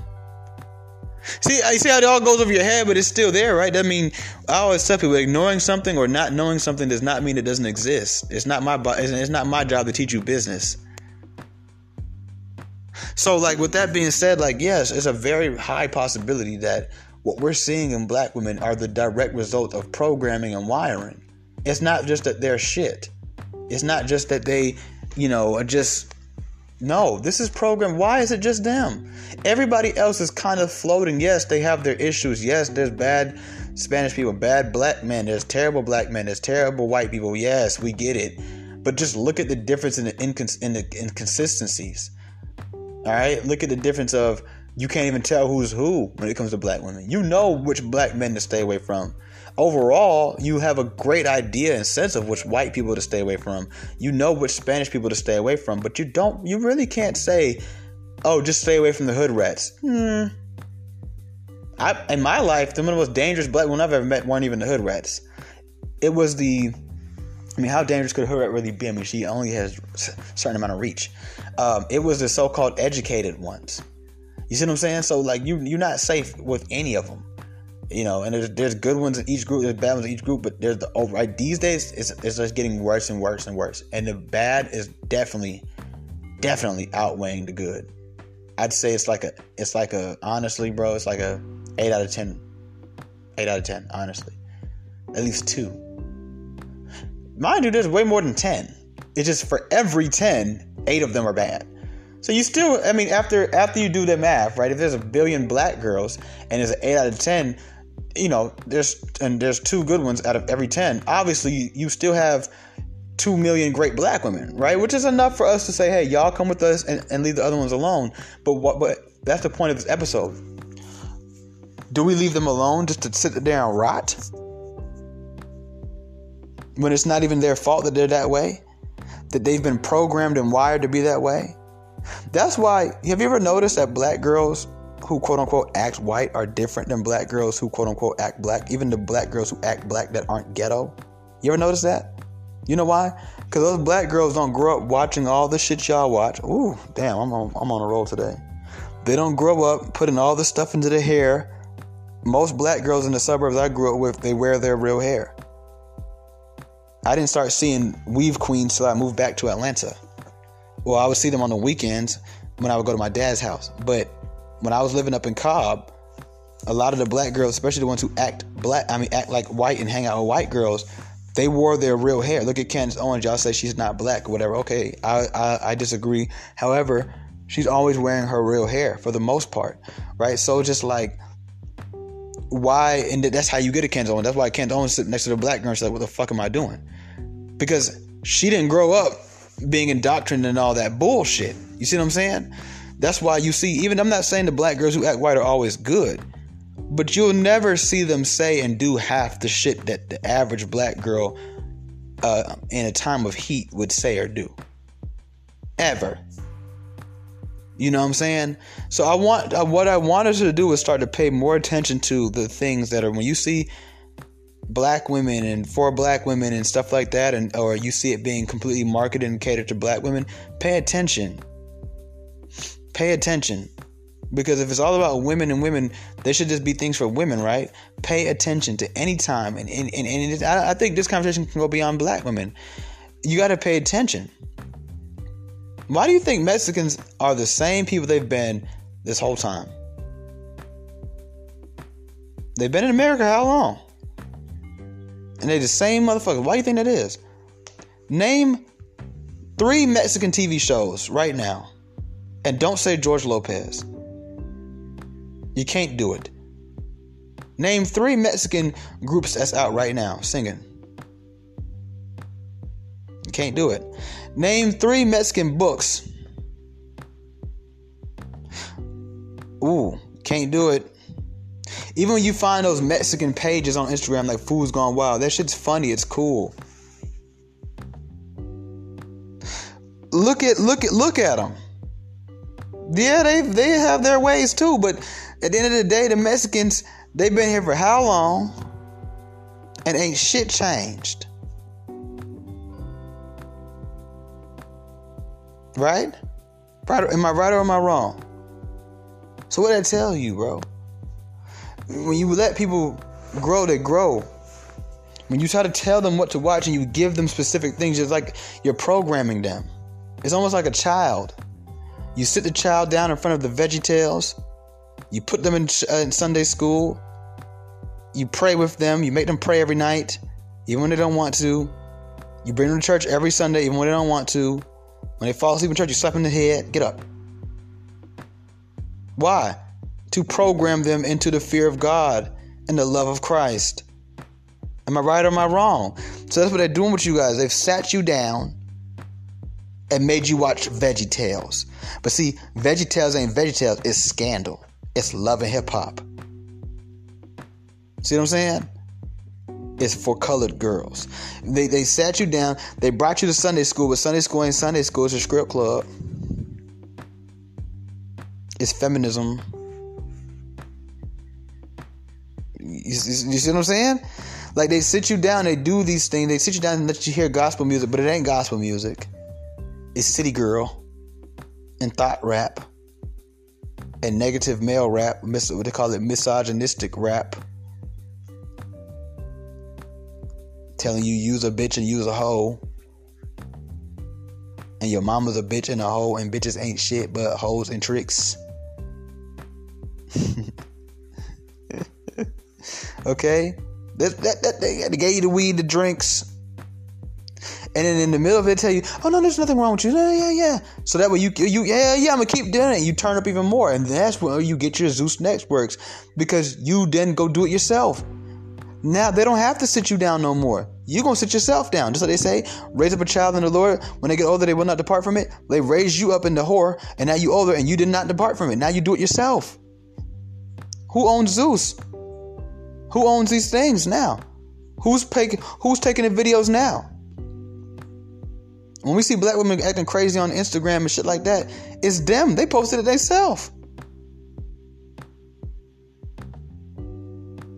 See, I see how it all goes over your head, but it's still there, right? That mean I always tell people ignoring something or not knowing something does not mean it doesn't exist. It's not my it's not my job to teach you business. So, like with that being said, like yes, it's a very high possibility that what we're seeing in black women are the direct result of programming and wiring. It's not just that they're shit. It's not just that they, you know, are just no, this is programmed. Why is it just them? Everybody else is kind of floating. Yes, they have their issues. Yes, there's bad Spanish people, bad black men. There's terrible black men. There's terrible white people. Yes, we get it. But just look at the difference in the, incons- in the inconsistencies. All right, look at the difference of you can't even tell who's who when it comes to black women. You know which black men to stay away from overall, you have a great idea and sense of which white people to stay away from. You know which Spanish people to stay away from, but you don't. You really can't say, "Oh, just stay away from the hood rats." Hmm. I, in my life, the most dangerous black women I've ever met weren't even the hood rats. It was the I mean, how dangerous could a hood rat really be? I mean, she only has a certain amount of reach. Um, it was the so-called educated ones. You see what I'm saying? So, like, you you're not safe with any of them you know, and there's there's good ones in each group, there's bad ones in each group, but there's the oh, right these days it's it's just getting worse and worse and worse, and the bad is definitely definitely outweighing the good. I'd say it's like a it's like a honestly, bro, it's like a eight out of ten, eight out of ten, honestly, at least two. Mind you, there's way more than ten. It's just for every ten, eight of them are bad. So you still, I mean, after after you do the math, right? If there's a billion black girls and there's an eight out of ten, you know, there's and there's two good ones out of every 10. Obviously, you still have two million great black women, right? Which is enough for us to say, hey, y'all come with us and, and leave the other ones alone. But what? But that's the point of this episode. Do we leave them alone just to sit there and rot? When it's not even their fault that they're that way? That they've been programmed and wired to be that way? That's why, have you ever noticed that black girls who quote unquote act white are different than black girls who quote unquote act black? Even the black girls who act black that aren't ghetto? You ever notice that? You know why? Because those black girls don't grow up watching all the shit y'all watch. Ooh, damn, I'm on, I'm on a roll today. They don't grow up putting all the stuff into their hair. Most black girls in the suburbs I grew up with, they wear their real hair. I didn't start seeing weave queens till I moved back to Atlanta. Well, I would see them on the weekends when I would go to my dad's house. But when I was living up in Cobb, a lot of the black girls, especially the ones who act black, I mean, act like white and hang out with white girls, they wore their real hair. Look at Candace Owens. Y'all say she's not black or whatever. Okay, I, I, I disagree. However, she's always wearing her real hair for the most part, right? So just like why, and that's how you get a Candace Owens. That's why Candace Owens sitting next to the black girl. And she's like, "What the fuck am I doing?" Because she didn't grow up being indoctrinated and all that bullshit. You see what I'm saying? That's why you see. Even I'm not saying the black girls who act white are always good. But you'll never see them say and do half the shit that the average black girl uh, in a time of heat would say or do. Ever. You know what I'm saying? So I want uh, what I wanted to do is start to pay more attention to the things that are when you see black women and for black women and stuff like that and or you see it being completely marketed and catered to black women, pay attention. Pay attention because if it's all about women and women, there should just be things for women, right? Pay attention to any time. And, and, and, and I think this conversation can go beyond black women. You got to pay attention. Why do you think Mexicans are the same people they've been this whole time? They've been in America how long? And they're the same motherfuckers. Why do you think that is? Name three Mexican TV shows right now. And don't say George Lopez. You can't do it. Name three Mexican groups that's out right now singing. You can't do it. Name three Mexican books. Ooh, can't do it. Even when you find those Mexican pages on Instagram like Foos Gone Wild, that shit's funny. It's cool. Look at look at look at them. Yeah, they they have their ways too, but at the end of the day, the Mexicans, they've been here for how long? And ain't shit changed. Right? Right? Am I right or am I wrong? So what I tell you, bro? When you let people grow, they grow. When you try to tell them what to watch and you give them specific things, it's like you're programming them. It's almost like a child. You sit the child down in front of the Veggie Tales you put them in, uh, in Sunday school. You pray with them. You make them pray every night, even when they don't want to. You bring them to church every Sunday, even when they don't want to. When they fall asleep in church, you slap them in the head. Get up. Why? To program them into the fear of God and the love of Christ. Am I right or am I wrong? So that's what they're doing with you guys. They've sat you down and made you watch Veggie Tales. But see, Veggie Tales ain't Veggie Tales, it's scandal. It's love and hip hop. See what I'm saying? It's for colored girls. They, they sat you down, they brought you to Sunday school, but Sunday school ain't Sunday school, it's a script club. It's feminism. You, you, you see what I'm saying? Like they sit you down, they do these things, they sit you down and let you hear gospel music, but it ain't gospel music. It's city girl and thought rap and negative male rap, miss what they call it misogynistic rap. Telling you use a bitch and use a hoe. And your mama's a bitch and a hoe, and bitches ain't shit but hoes and tricks. okay? That, that, that, they gave you the weed, the drinks, and then in the middle of it tell you, oh no, there's nothing wrong with you. Yeah, yeah, yeah. So that way you you yeah yeah I'm gonna keep doing it. You turn up even more, and that's where you get your Zeus networks because you then go do it yourself. Now they don't have to sit you down no more. you're to sit yourself down. Just like they say, raise up a child in the Lord. When they get older, they will not depart from it. They raised you up in the whore, and now you older, and you did not depart from it. Now you do it yourself. Who owns Zeus? Who owns these things now? Who's pay, Who's taking the videos now? When we see black women acting crazy on Instagram and shit like that, it's them. They posted it themselves.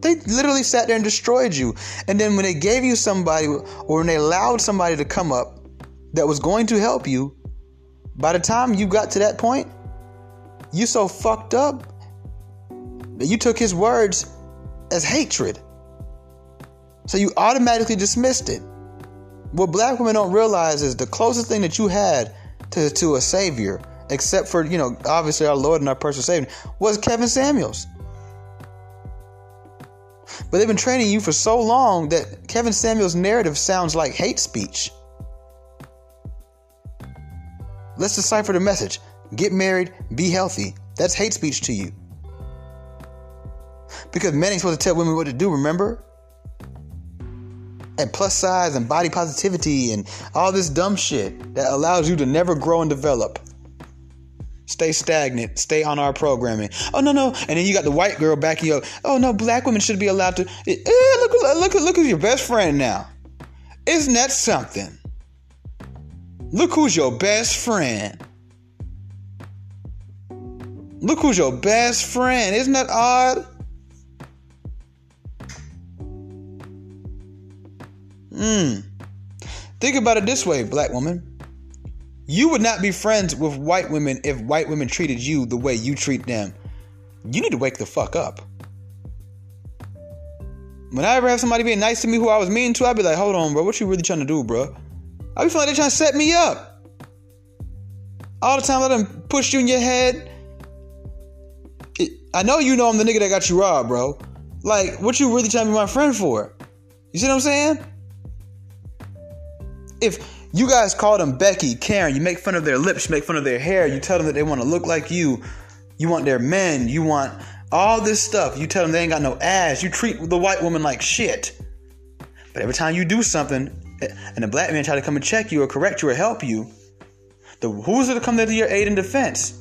They literally sat there and destroyed you. And then when they gave you somebody, or when they allowed somebody to come up that was going to help you, by the time you got to that point, you so fucked up that you took his words as hatred. So you automatically dismissed it. What black women don't realize is the closest thing that you had to, to a savior, except for, you know, obviously our Lord and our personal savior, was Kevin Samuels. But they've been training you for so long that Kevin Samuels' narrative sounds like hate speech. Let's decipher the message. Get married, be healthy. That's hate speech to you. Because men ain't supposed to tell women what to do, remember? And plus size and body positivity and all this dumb shit that allows you to never grow and develop. Stay stagnant. Stay on our programming. Oh no no! And then you got the white girl backing you up. Oh no, black women should be allowed to. Eh, look look look at your best friend now. Isn't that something? Look who's your best friend. Look who's your best friend. Isn't that odd? Hmm. Think about it this way, black woman. You would not be friends with white women if white women treated you the way you treat them. You need to wake the fuck up. When I ever have somebody being nice to me who I was mean to, I'd be like, hold on, bro, what you really trying to do, bro? I be feeling like they're trying to set me up. All the time, let them push you in your head. I know you know I'm the nigga that got you robbed, bro. Like, what you really trying to be my friend for? You see what I'm saying? If you guys call them Becky, Karen. You make fun of their lips, you make fun of their hair. You tell them that they want to look like you. You want their men. You want all this stuff. You tell them they ain't got no ass. You treat the white woman like shit. But every time you do something, and a black man try to come and check you or correct you or help you, the who's gonna come there to your aid and defense?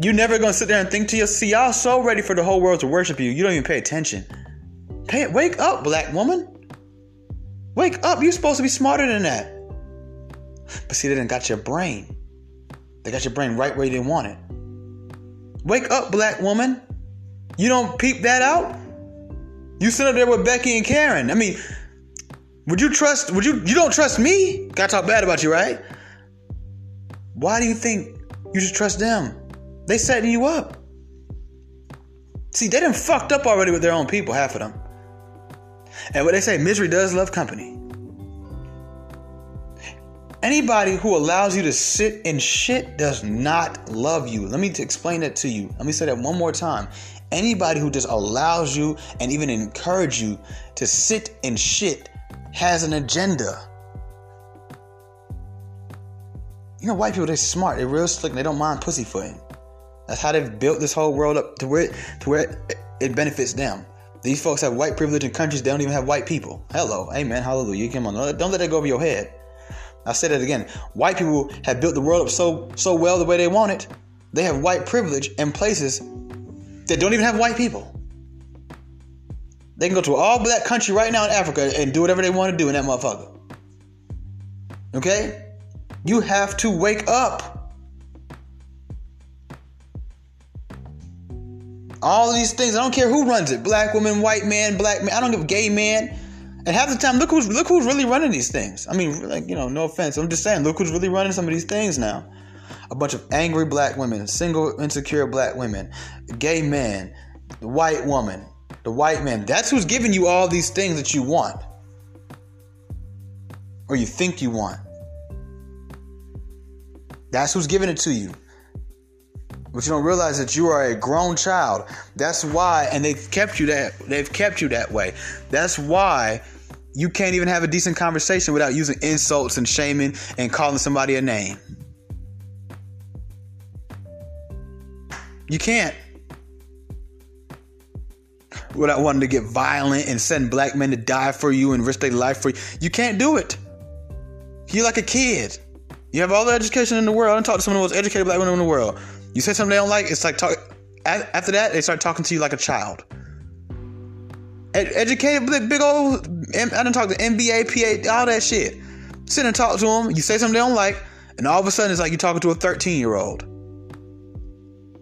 You never gonna sit there and think to yourself, see, y'all so ready for the whole world to worship you. You don't even pay attention. Pay, wake up, black woman. Wake up. You're supposed to be smarter than that. But see, they didn't got your brain. They got your brain right where you didn't want it. Wake up, black woman. You don't peep that out? You sit up there with Becky and Karen. I mean, would you trust, would you, you don't trust me? Gotta talk bad about you, right? Why do you think you should trust them? They setting you up. See, they done fucked up already with their own people, half of them. And what they say, misery does love company. Anybody who allows you to sit in shit does not love you. Let me explain that to you. Let me say that one more time. Anybody who just allows you and even encourage you to sit in shit has an agenda. You know, white people, they're smart. They're real slick and they don't mind pussyfooting. That's how they've built this whole world up to where, to where it benefits them. These folks have white privilege in countries they don't even have white people. Hello, amen, hallelujah. Come on, don't let that go over your head. I say that again. White people have built the world up so so well the way they want it. They have white privilege in places that don't even have white people. They can go to all black country right now in Africa and do whatever they want to do in that motherfucker. Okay? You have to wake up. All these things. I don't care who runs it. Black woman, white man, black man. I don't give a gay man. And half the time, look who's look who's really running these things. I mean, like you know, no offense. I'm just saying, look who's really running some of these things now. A bunch of angry black women, single, insecure black women, gay men, the white woman, the white man. That's who's giving you all these things that you want, or you think you want. That's who's giving it to you. But you don't realize that you are a grown child. That's why, and they've kept you that they've kept you that way. That's why you can't even have a decent conversation without using insults and shaming and calling somebody a name. You can't. without wanting to get violent and send black men to die for you and risk their life for you. You can't do it. You're like a kid. You have all the education in the world. I don't talk to some of the most educated black women in the world. You say something they don't like, it's like talk. After that, they start talking to you like a child. Ed- educated, big, old. I don't talk to NBA, PA, all that shit. Sit and talk to them. You say something they don't like, and all of a sudden it's like you're talking to a 13 year old.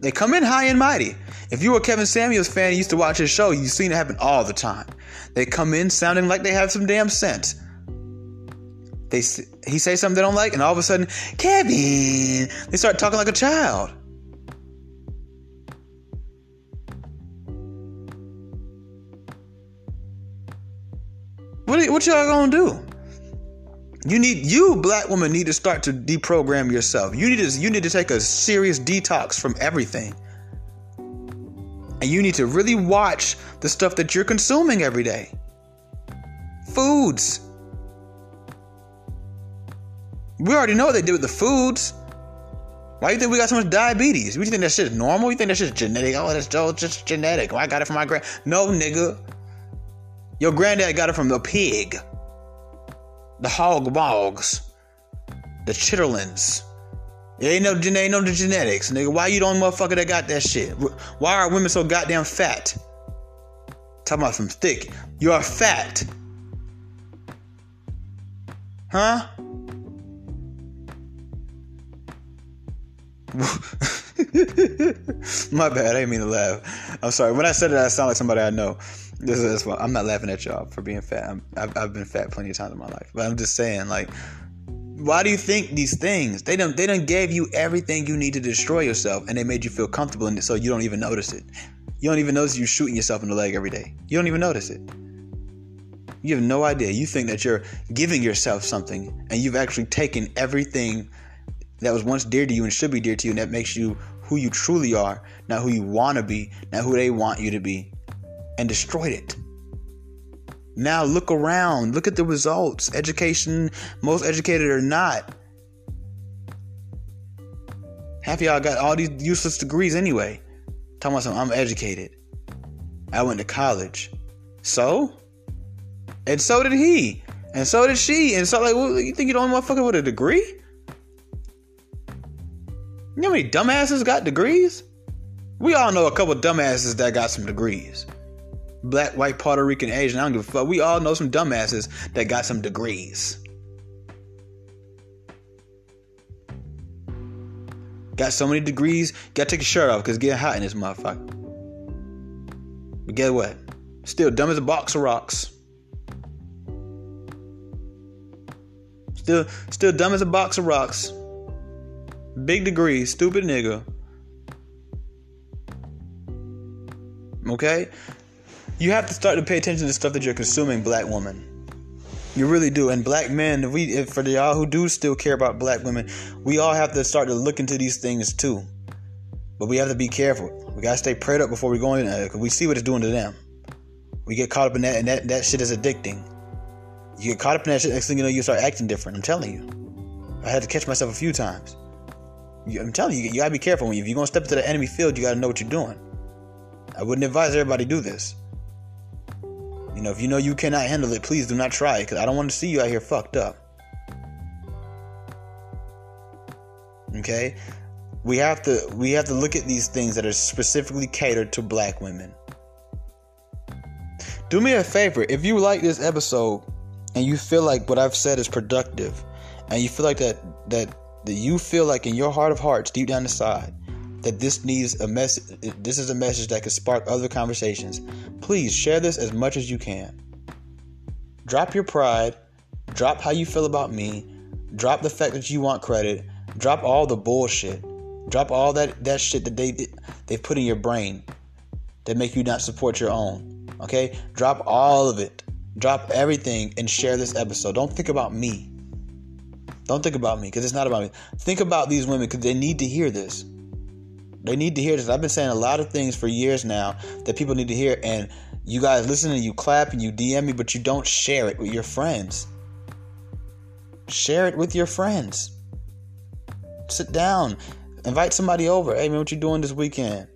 They come in high and mighty. If you were a Kevin Samuels fan and used to watch his show, you've seen it happen all the time. They come in sounding like they have some damn sense. They he say something they don't like, and all of a sudden, Kevin, they start talking like a child. What what y'all gonna do? You need you black woman need to start to deprogram yourself. You need to you need to take a serious detox from everything. And you need to really watch the stuff that you're consuming every day. Foods. We already know what they did with the foods. Why do you think we got so much diabetes? We think that shit is normal? You think that shit is genetic? Oh, that's oh, just genetic. Oh, I got it from my grand. No, nigga. Your granddad got it from the pig the hog bogs, the chitterlings. It ain't no, it ain't no genetics, nigga. Why you don't motherfucker that got that shit? Why are women so goddamn fat? Talking about some thick. You are fat. Huh? My bad. I didn't mean to laugh. I'm sorry. When I said it, I sound like somebody I know. This is I'm not laughing at y'all for being fat. i have I've been fat plenty of times in my life, but I'm just saying, like, why do you think these things? They don't they don't gave you everything you need to destroy yourself, and they made you feel comfortable in it, so you don't even notice it. You don't even notice you're shooting yourself in the leg every day. You don't even notice it. You have no idea. You think that you're giving yourself something, and you've actually taken everything that was once dear to you and should be dear to you, and that makes you who you truly are, not who you want to be, not who they want you to be and destroyed it. Now look around, look at the results. Education, most educated or not. Half of y'all got all these useless degrees anyway. Talking about something, I'm educated. I went to college. So? And so did he. And so did she. And so, like, well, you think you're the only motherfucker with a degree? You know how many dumbasses got degrees? We all know a couple dumbasses that got some degrees black, white, Puerto Rican, Asian. I don't give a fuck. We all know some dumbasses that got some degrees. Got so many degrees, gotta take your shirt off because it's getting hot in this motherfucker. But guess what? Still dumb as a box of rocks. Still, still dumb as a box of rocks. Big degrees, stupid nigga. Okay? You have to start to pay attention to stuff that you're consuming, black woman. You really do. And black men, if we, if for y'all who do still care about black women, we all have to start to look into these things too. But we have to be careful. We gotta stay prayed up before we go in uh, there, because we see what it's doing to them. We get caught up in that, and that, that shit is addicting. You get caught up in that shit, next thing you know, you start acting different. I'm telling you. I had to catch myself a few times. I'm telling you, you gotta be careful. If you're gonna step into the enemy field, you gotta know what you're doing. I wouldn't advise everybody do this. You know, if you know you cannot handle it, please do not try because I don't want to see you out here fucked up. Okay? We have to we have to look at these things that are specifically catered to black women. Do me a favor, if you like this episode and you feel like what I've said is productive and you feel like that that that you feel like in your heart of hearts deep down inside that this needs a message this is a message that could spark other conversations. Please share this as much as you can. Drop your pride. Drop how you feel about me. Drop the fact that you want credit. Drop all the bullshit. Drop all that that shit that they they put in your brain that make you not support your own okay? Drop all of it. Drop everything and share this episode. Don't think about me. Don't think about me because it's not about me. Think about these women because they need to hear this they need to hear this. I've been saying a lot of things for years now that people need to hear, and you guys listen and you clap and you DM me, but you don't share it with your friends. Share it with your friends. Sit down, invite somebody over. Hey man, what you doing this weekend?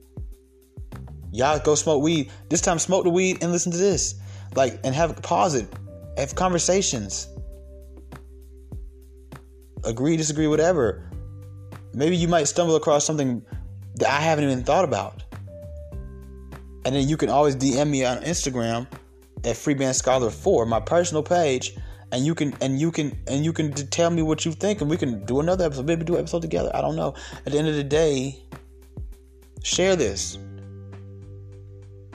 Y'all go smoke weed. This time, smoke the weed and listen to this. Like, and have a pause it, have conversations. Agree, disagree, whatever. Maybe you might stumble across something that I haven't even thought about. And then you can always DM me on Instagram at Freeband Scholar 4, my personal page, and you can and you can and you can tell me what you think and we can do another episode, maybe do an episode together. I don't know. At the end of the day, share this.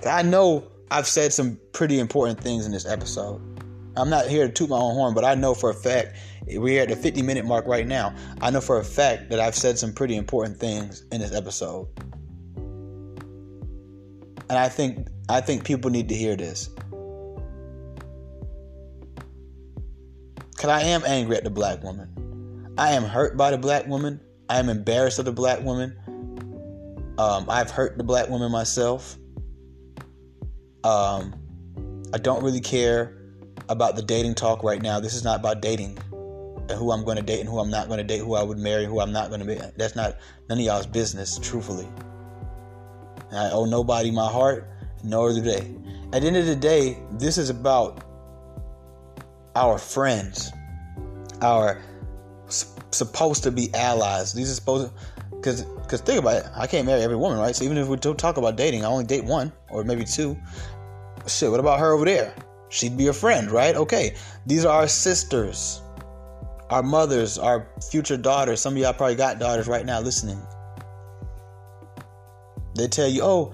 I know I've said some pretty important things in this episode. I'm not here to toot my own horn, but I know for a fact we're at the 50 minute mark right now. I know for a fact that I've said some pretty important things in this episode. And I think I think people need to hear this. Cause I am angry at the black woman. I am hurt by the black woman. I am embarrassed of the black woman. Um, I've hurt the black woman myself. Um, I don't really care about the dating talk right now. This is not about dating and who I'm going to date and who I'm not going to date, who I would marry, who I'm not going to be. That's not none of y'all's business, truthfully. And I owe nobody my heart, nor do they. At the end of the day, this is about our friends, our supposed to be allies. These are supposed because because think about it, I can't marry every woman, right? So even if we don't talk about dating, I only date one or maybe two. Shit, what about her over there? She'd be a friend, right? Okay, these are our sisters, our mothers, our future daughters. Some of y'all probably got daughters right now listening. They tell you, oh,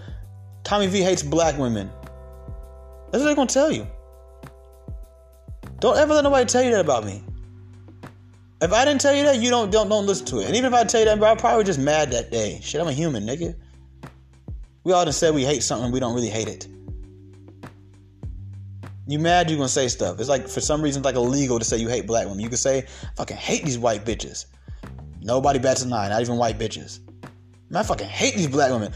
Tommy V hates black women. That's what they're gonna tell you. Don't ever let nobody tell you that about me. If I didn't tell you that, you don't don't don't listen to it. And even if I tell you that, bro, I'm probably just mad that day. Shit, I'm a human, nigga. We all just said we hate something, we don't really hate it. You mad, you gonna say stuff. It's like for some reason it's like illegal to say you hate black women. You can say, fucking hate these white bitches. Nobody bats an eye, not even white bitches. Man, I fucking hate these black women.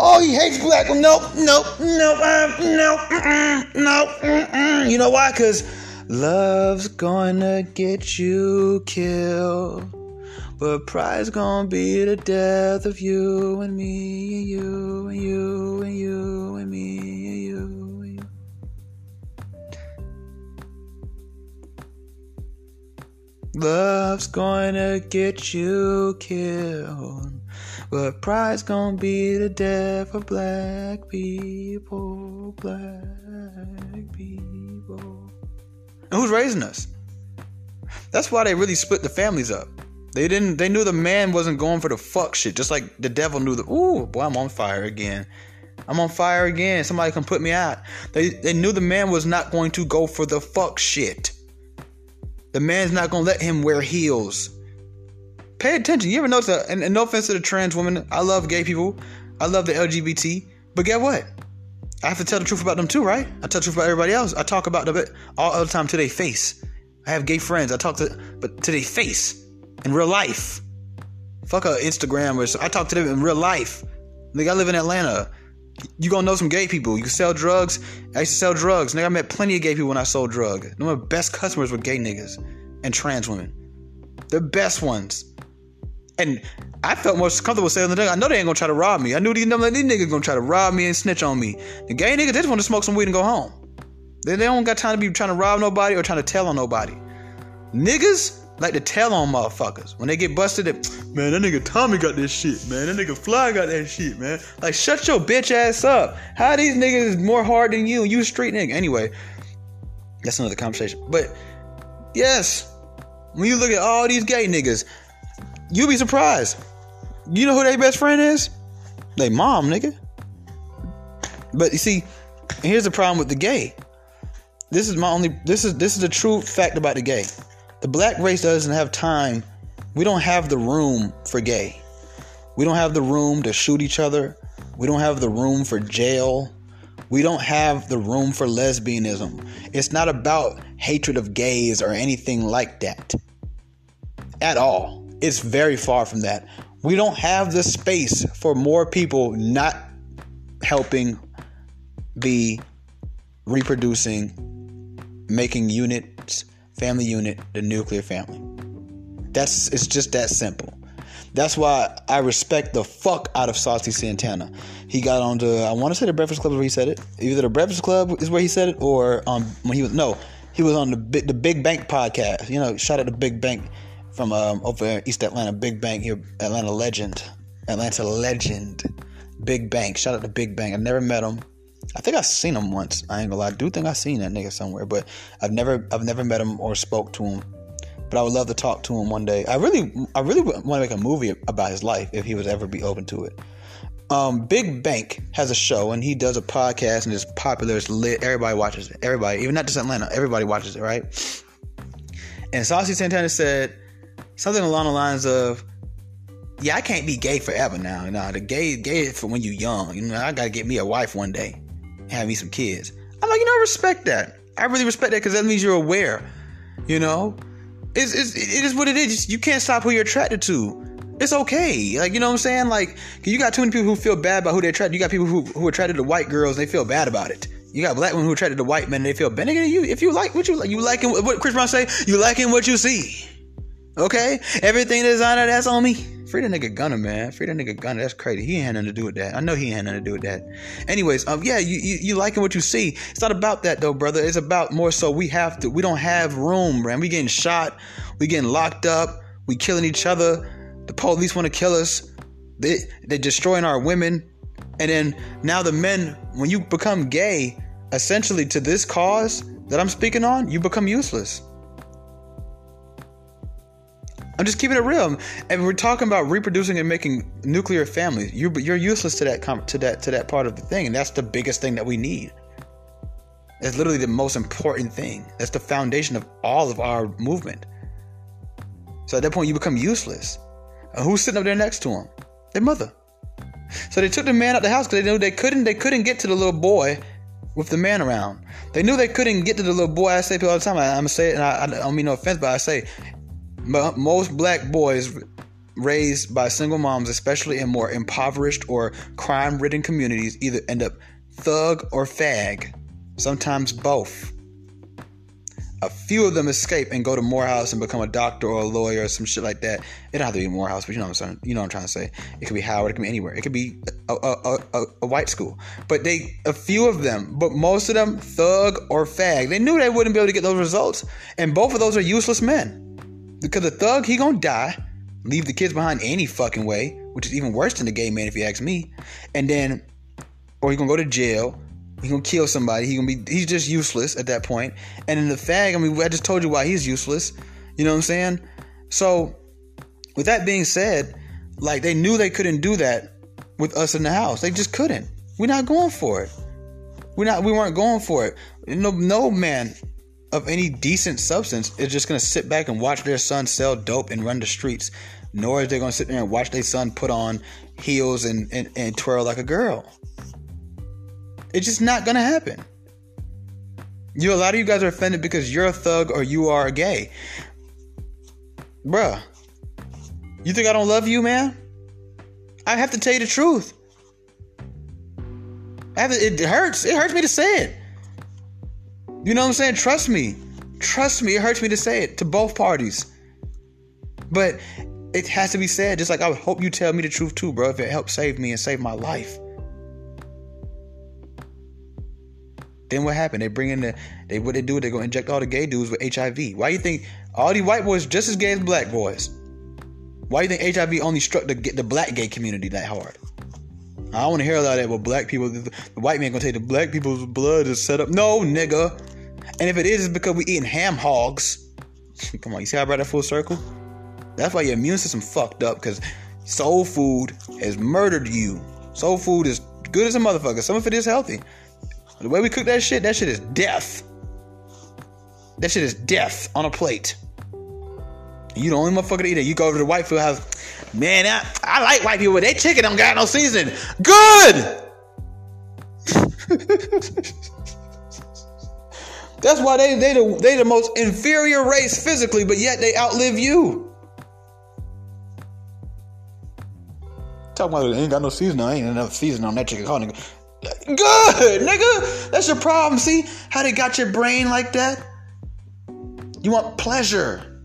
Oh, he hates black women. Nope, nope, nope, uh, nope, mm-mm, nope. Mm-mm. You know why? Cause Love's gonna get you killed. But pride's gonna be the death of you and me and you and you and you and me and you. Love's gonna get you killed. But pride's gonna be the death of black people, black people. And who's raising us? That's why they really split the families up. They didn't. They knew the man wasn't going for the fuck shit. Just like the devil knew the. Ooh, boy, I'm on fire again. I'm on fire again. Somebody can put me out. They they knew the man was not going to go for the fuck shit. The man's not gonna let him wear heels. Pay attention. You ever notice that? And, and no offense to the trans women, I love gay people. I love the LGBT. But get what? I have to tell the truth about them too, right? I tell the truth about everybody else. I talk about them all the time to their face. I have gay friends. I talk to, but to their face in real life. Fuck a Instagram or so. I talk to them in real life. Nigga, I live in Atlanta. You gonna know some gay people. You can sell drugs. I used to sell drugs. Nigga, I met plenty of gay people when I sold drugs. One of my best customers were gay niggas and trans women. The best ones. And I felt more comfortable saying the drug. I know they ain't gonna try to rob me. I knew these, these niggas gonna try to rob me and snitch on me. The gay niggas just want to smoke some weed and go home. They, they don't got time to be trying to rob nobody or trying to tell on nobody. Niggas like to tell on motherfuckers when they get busted. Man, that nigga Tommy got this shit. Man, that nigga Fly got that shit. Man, like shut your bitch ass up. How these niggas more hard than you? You a street nigga. Anyway, that's another conversation. But yes, when you look at all these gay niggas, you'll be surprised. You know who their best friend is? They mom, nigga. But you see, here's the problem with the gay. This is my only this is this is the true fact about the gay. The black race doesn't have time. We don't have the room for gay. We don't have the room to shoot each other. We don't have the room for jail. We don't have the room for lesbianism. It's not about hatred of gays or anything like that. At all. It's very far from that. We don't have the space for more people not helping be reproducing, making units, family unit, the nuclear family. That's it's just that simple. That's why I respect the fuck out of Saucy Santana. He got on the I want to say the Breakfast Club where he said it. Either the Breakfast Club is where he said it, or um when he was no, he was on the big the Big Bank podcast. You know, shout out to Big Bank from um, over East Atlanta, Big Bank here, Atlanta legend, Atlanta legend, Big Bank. Shout out to Big Bank. I never met him. I think I've seen him once. I ain't gonna lie. I do think I've seen that nigga somewhere, but I've never I've never met him or spoke to him. But I would love to talk to him one day. I really I really want to make a movie about his life if he would ever be open to it. Um, Big Bank has a show and he does a podcast and it's popular. It's lit. Everybody watches it. Everybody, even not just Atlanta, everybody watches it, right? And Saucy Santana said something along the lines of, "Yeah, I can't be gay forever now. Nah, the gay gay for when you young. You know, I gotta get me a wife one day, have me some kids." I'm like, you know, I respect that. I really respect that because that means you're aware. You know, it's, it's it is what it is. You can't stop who you're attracted to it's okay. Like, you know what I'm saying? Like, you got too many people who feel bad about who they're attracted. You got people who, who are attracted to white girls, and they feel bad about it. You got black women who are attracted to white men, and they feel. Nigga, you, if you like what you like, you liking what Chris Brown say, you liking what you see. Okay? Everything designer, that's on me. Free the nigga Gunna, man. Free the nigga Gunna. That's crazy. He ain't had nothing to do with that. I know he ain't had nothing to do with that. Anyways, um, yeah, you, you you liking what you see. It's not about that though, brother. It's about more so we have to. We don't have room, man. We getting shot. We getting locked up. We killing each other. The police want to kill us. They they're destroying our women. And then now the men, when you become gay, essentially to this cause that I'm speaking on, you become useless. I'm just keeping it real, and we're talking about reproducing and making nuclear families. You, you're useless to that to that to that part of the thing, and that's the biggest thing that we need. It's literally the most important thing. That's the foundation of all of our movement. So at that point, you become useless. And who's sitting up there next to him? Their mother. So they took the man out the house because they knew they couldn't they couldn't get to the little boy with the man around. They knew they couldn't get to the little boy. I say people all the time. I, am gonna say it, and I, I don't mean no offense, but I say most black boys raised by single moms, especially in more impoverished or crime-ridden communities, either end up thug or fag. Sometimes both. A few of them escape and go to Morehouse and become a doctor or a lawyer or some shit like that. It don't have to be Morehouse, but you know what I'm saying. You know what I'm trying to say. It could be Howard. It could be anywhere. It could be a, a, a, a white school. But they, a few of them, but most of them, thug or fag. They knew they wouldn't be able to get those results, and both of those are useless men. Because the thug, he gonna die, leave the kids behind any fucking way, which is even worse than the gay man if you ask me. And then, or he gonna go to jail he gonna kill somebody. He gonna be. He's just useless at that point. And in the fag, I mean, I just told you why he's useless. You know what I'm saying? So, with that being said, like they knew they couldn't do that with us in the house. They just couldn't. We're not going for it. We're not. We weren't going for it. No, no man of any decent substance is just gonna sit back and watch their son sell dope and run the streets. Nor is they gonna sit there and watch their son put on heels and, and, and twirl like a girl. It's just not gonna happen. You, a lot of you guys are offended because you're a thug or you are gay. Bruh, you think I don't love you, man? I have to tell you the truth. To, it hurts. It hurts me to say it. You know what I'm saying? Trust me. Trust me. It hurts me to say it to both parties. But it has to be said. Just like I would hope you tell me the truth too, bro. If it helps save me and save my life. Then what happened? They bring in the they what they do? They go inject all the gay dudes with HIV. Why you think all these white boys just as gay as black boys? Why do you think HIV only struck the the black gay community that hard? I don't want to hear a lot of that. But black people, the, the white man gonna take the black people's blood to set up. No, nigga. And if it is, it's because we eating ham hogs. Come on, you see how I brought that full circle? That's why your immune system fucked up because soul food has murdered you. Soul food is good as a motherfucker. Some of it is healthy. The way we cook that shit, that shit is death. That shit is death on a plate. You the only motherfucker to eat it. You go over to the white food house. Man, I, I like white people, they chicken don't got no seasoning. Good! That's why they they the they the most inferior race physically, but yet they outlive you. Talking about it ain't got no seasoning. I ain't enough seasoning on that chicken. Call nigga. Good, nigga. That's your problem. See how they got your brain like that? You want pleasure.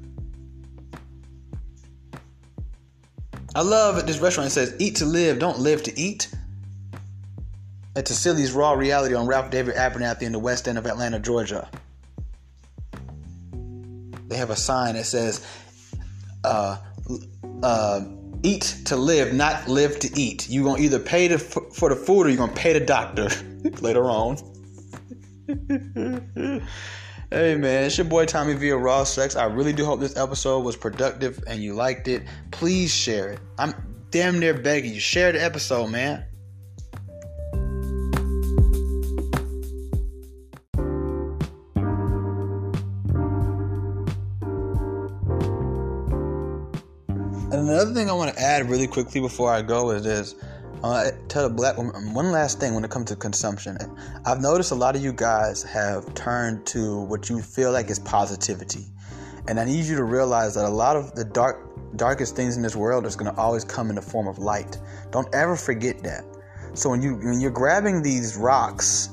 I love this restaurant. It says, "Eat to live, don't live to eat." At Tassili's Raw Reality on Ralph David Abernathy in the West End of Atlanta, Georgia. They have a sign that says, uh, uh, "Eat to live, not live to eat." You're gonna either pay for the food or you're gonna pay the doctor later on. Hey man, it's your boy Tommy via Raw Sex. I really do hope this episode was productive and you liked it. Please share it. I'm damn near begging you. Share the episode, man. Thing I want to add really quickly before I go is this. Uh, tell a black woman one last thing when it comes to consumption. I've noticed a lot of you guys have turned to what you feel like is positivity, and I need you to realize that a lot of the dark, darkest things in this world is going to always come in the form of light. Don't ever forget that. So when you when you're grabbing these rocks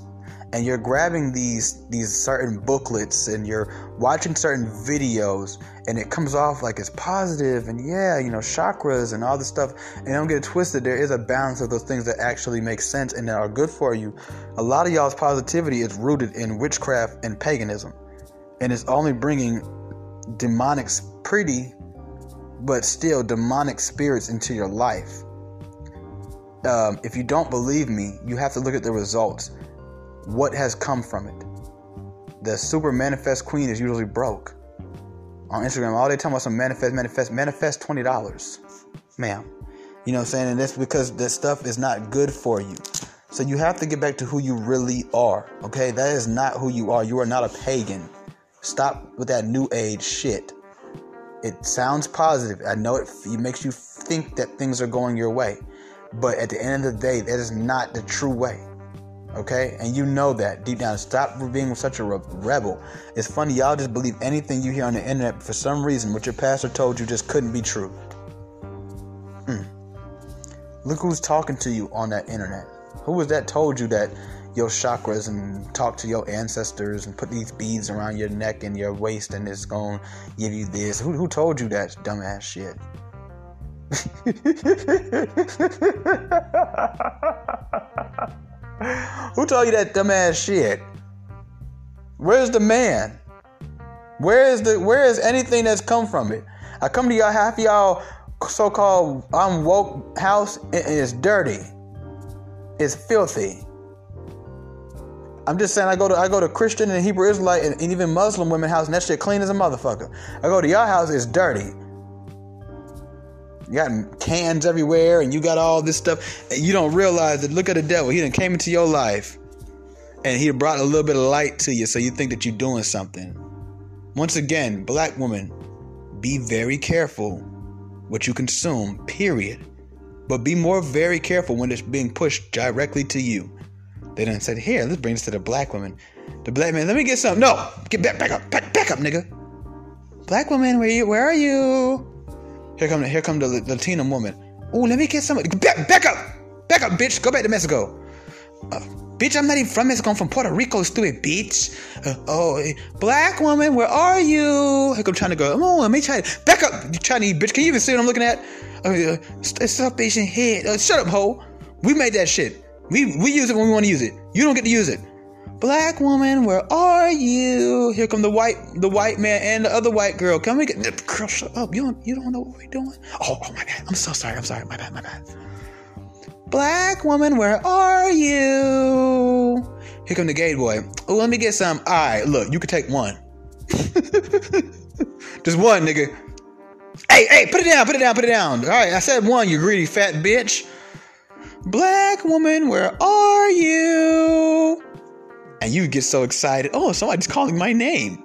and you're grabbing these these certain booklets and you're watching certain videos and it comes off like it's positive and yeah you know chakras and all this stuff. And don't get twisted there is a balance of those things that actually make sense and that are good for you. A lot of y'all's positivity is rooted in witchcraft and paganism. And it's only bringing demonic pretty but still demonic spirits into your life. Um, if you don't believe me you have to look at the results what has come from it. The super manifest queen is usually broke. On Instagram, all they talking about some manifest, manifest, manifest twenty dollars, ma'am. You know what I'm saying? And that's because that stuff is not good for you. So you have to get back to who you really are. Okay, that is not who you are. You are not a pagan. Stop with that new age shit. It sounds positive. I know it, it makes you think that things are going your way. But at the end of the day, that is not the true way. Okay? And you know that deep down. Stop being such a rebel. It's funny, y'all just believe anything you hear on the internet, for some reason, what your pastor told you just couldn't be true. Mm. Look who's talking to you on that internet. Who was that told you that your chakras and talk to your ancestors and put these beads around your neck and your waist and it's going to give you this? Who, who told you that dumbass shit? Who told you that dumbass shit? Where's the man? Where is the where is anything that's come from it? I come to y'all half y'all so-called I'm woke house and it's dirty. It's filthy. I'm just saying I go to I go to Christian and Hebrew Israelite and, and even Muslim women house and that shit clean as a motherfucker. I go to y'all house, it's dirty. You got cans everywhere and you got all this stuff. And you don't realize that look at the devil. He done came into your life and he brought a little bit of light to you so you think that you're doing something. Once again, black woman, be very careful what you consume, period. But be more very careful when it's being pushed directly to you. They done said, here, let's bring this to the black woman. The black man, let me get some. No, get back, back up, back, back up, nigga. Black woman, where you? Where are you? Here come, here come the Latina woman. Oh, let me get somebody. Back, back up, back up, bitch. Go back to Mexico. Uh, bitch, I'm not even from Mexico. I'm from Puerto Rico, stupid bitch. Uh, oh, eh, black woman, where are you? Here come trying to go. Oh, let me try. Back up, you Chinese bitch. Can you even see what I'm looking at? Uh, stop Asian head. Uh, shut up, ho. We made that shit. We we use it when we want to use it. You don't get to use it. Black woman, where are you? Here come the white, the white man and the other white girl. Come and get girl. Shut up! You don't, you don't know what we're doing. Oh, oh my bad. I'm so sorry. I'm sorry. My bad. My bad. Black woman, where are you? Here come the gay boy. Oh, let me get some. All right, look, you can take one. Just one, nigga. Hey, hey, put it down, put it down, put it down. All right, I said one, you greedy fat bitch. Black woman, where are you? And you get so excited. Oh, somebody's calling my name.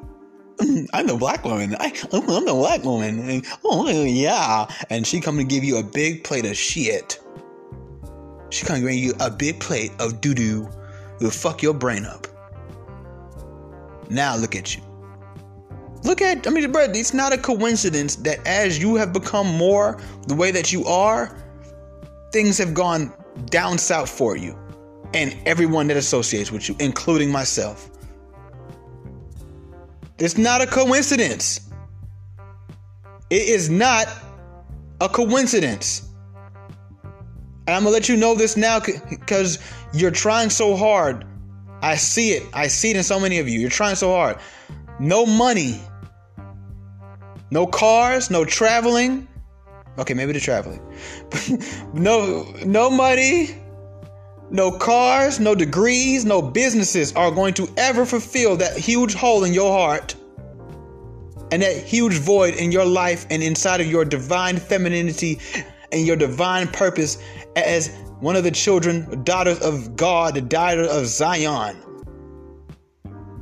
I'm the black woman. I, am the black woman. Oh yeah, and she come to give you a big plate of shit. She come to bring you a big plate of doo doo. Will fuck your brain up. Now look at you. Look at, I mean, bro, it's not a coincidence that as you have become more the way that you are, things have gone down south for you and everyone that associates with you, including myself. It's not a coincidence. It is not a coincidence. And I'm gonna let you know this now because you're trying so hard. I see it. I see it in so many of you. You're trying so hard. No money, no cars, no traveling. Okay, maybe the traveling. no, no money, no cars, no degrees, no businesses are going to ever fulfill that huge hole in your heart and that huge void in your life and inside of your divine femininity and your divine purpose as one of the children, daughters of God, the daughter of Zion.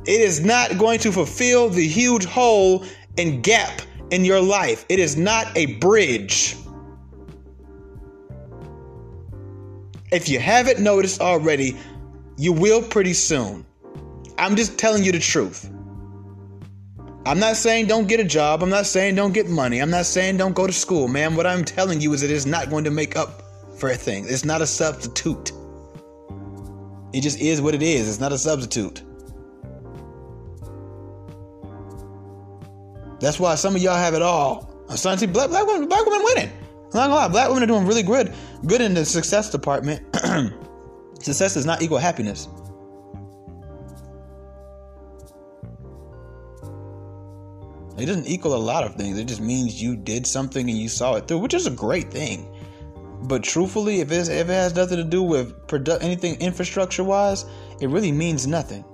It is not going to fulfill the huge hole and gap in your life. It is not a bridge. If you haven't noticed already, you will pretty soon. I'm just telling you the truth. I'm not saying don't get a job. I'm not saying don't get money. I'm not saying don't go to school, man. What I'm telling you is it is not going to make up for a thing. It's not a substitute. It just is what it is. It's not a substitute. That's why some of y'all have it all. I'm starting to see black, black black women winning. I'm not gonna lie, black women are doing really good, good in the success department. success does not equal happiness. It doesn't equal a lot of things. It just means you did something and you saw it through, which is a great thing. But truthfully, if, if it has nothing to do with produ- anything infrastructure wise, it really means nothing.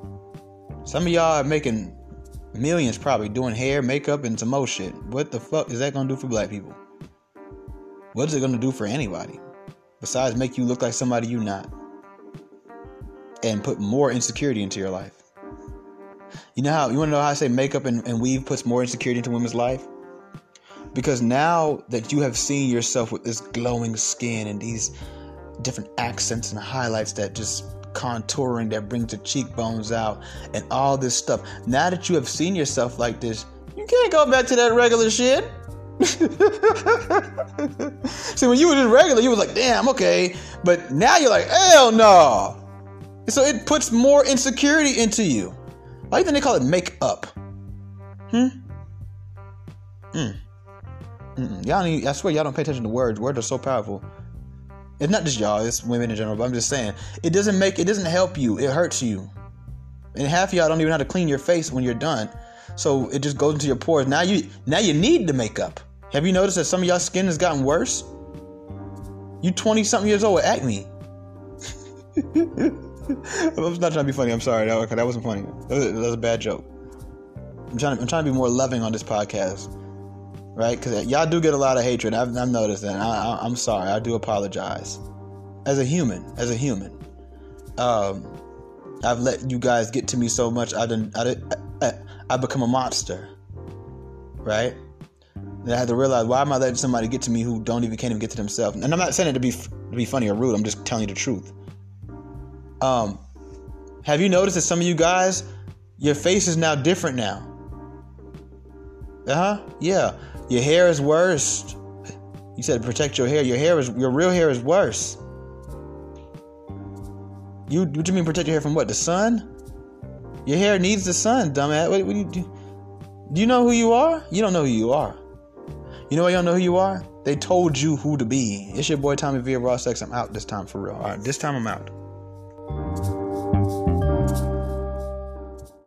Some of y'all are making millions probably doing hair, makeup, and some more shit. What the fuck is that gonna do for black people? What is it gonna do for anybody? Besides make you look like somebody you're not. And put more insecurity into your life. You know how you want to know how I say makeup and, and weave puts more insecurity into women's life? Because now that you have seen yourself with this glowing skin and these different accents and highlights that just contouring that brings the cheekbones out and all this stuff. Now that you have seen yourself like this, you can't go back to that regular shit. See, when you were just regular, you was like, damn, okay. But now you're like, hell no. So it puts more insecurity into you. Why do you think they call it make up? Hmm? Hmm. Mm-mm. Y'all I swear y'all don't pay attention to words. Words are so powerful. It's not just y'all, it's women in general, but I'm just saying. It doesn't make it doesn't help you. It hurts you. And half y'all don't even know how to clean your face when you're done. So it just goes into your pores. Now you now you need the makeup. Have you noticed that some of y'all skin has gotten worse? You 20 something years old with acne. I'm not trying to be funny. I'm sorry. That, that wasn't funny. That was, that was, a bad joke. I'm trying. To, I'm trying to be more loving on this podcast, right? Because y'all do get a lot of hatred. I've, I've noticed that. I, am sorry. I do apologize. As a human, as a human, um, I've let you guys get to me so much. I didn't. I didn't. I, I become a monster, right? And I had to realize why am I letting somebody get to me who don't even can't even get to themselves? And I'm not saying it to be to be funny or rude. I'm just telling you the truth. Um, have you noticed that some of you guys, your face is now different now? Uh huh. Yeah. Your hair is worse. You said protect your hair. Your hair is your real hair is worse. You what you mean protect your hair from what? The sun? Your hair needs the sun, dumbass. What, what do you do? Do you know who you are? You don't know who you are. You know why you don't know who you are? They told you who to be. It's your boy Tommy Villa Raw Sex. I'm out this time for real. All right, this time I'm out.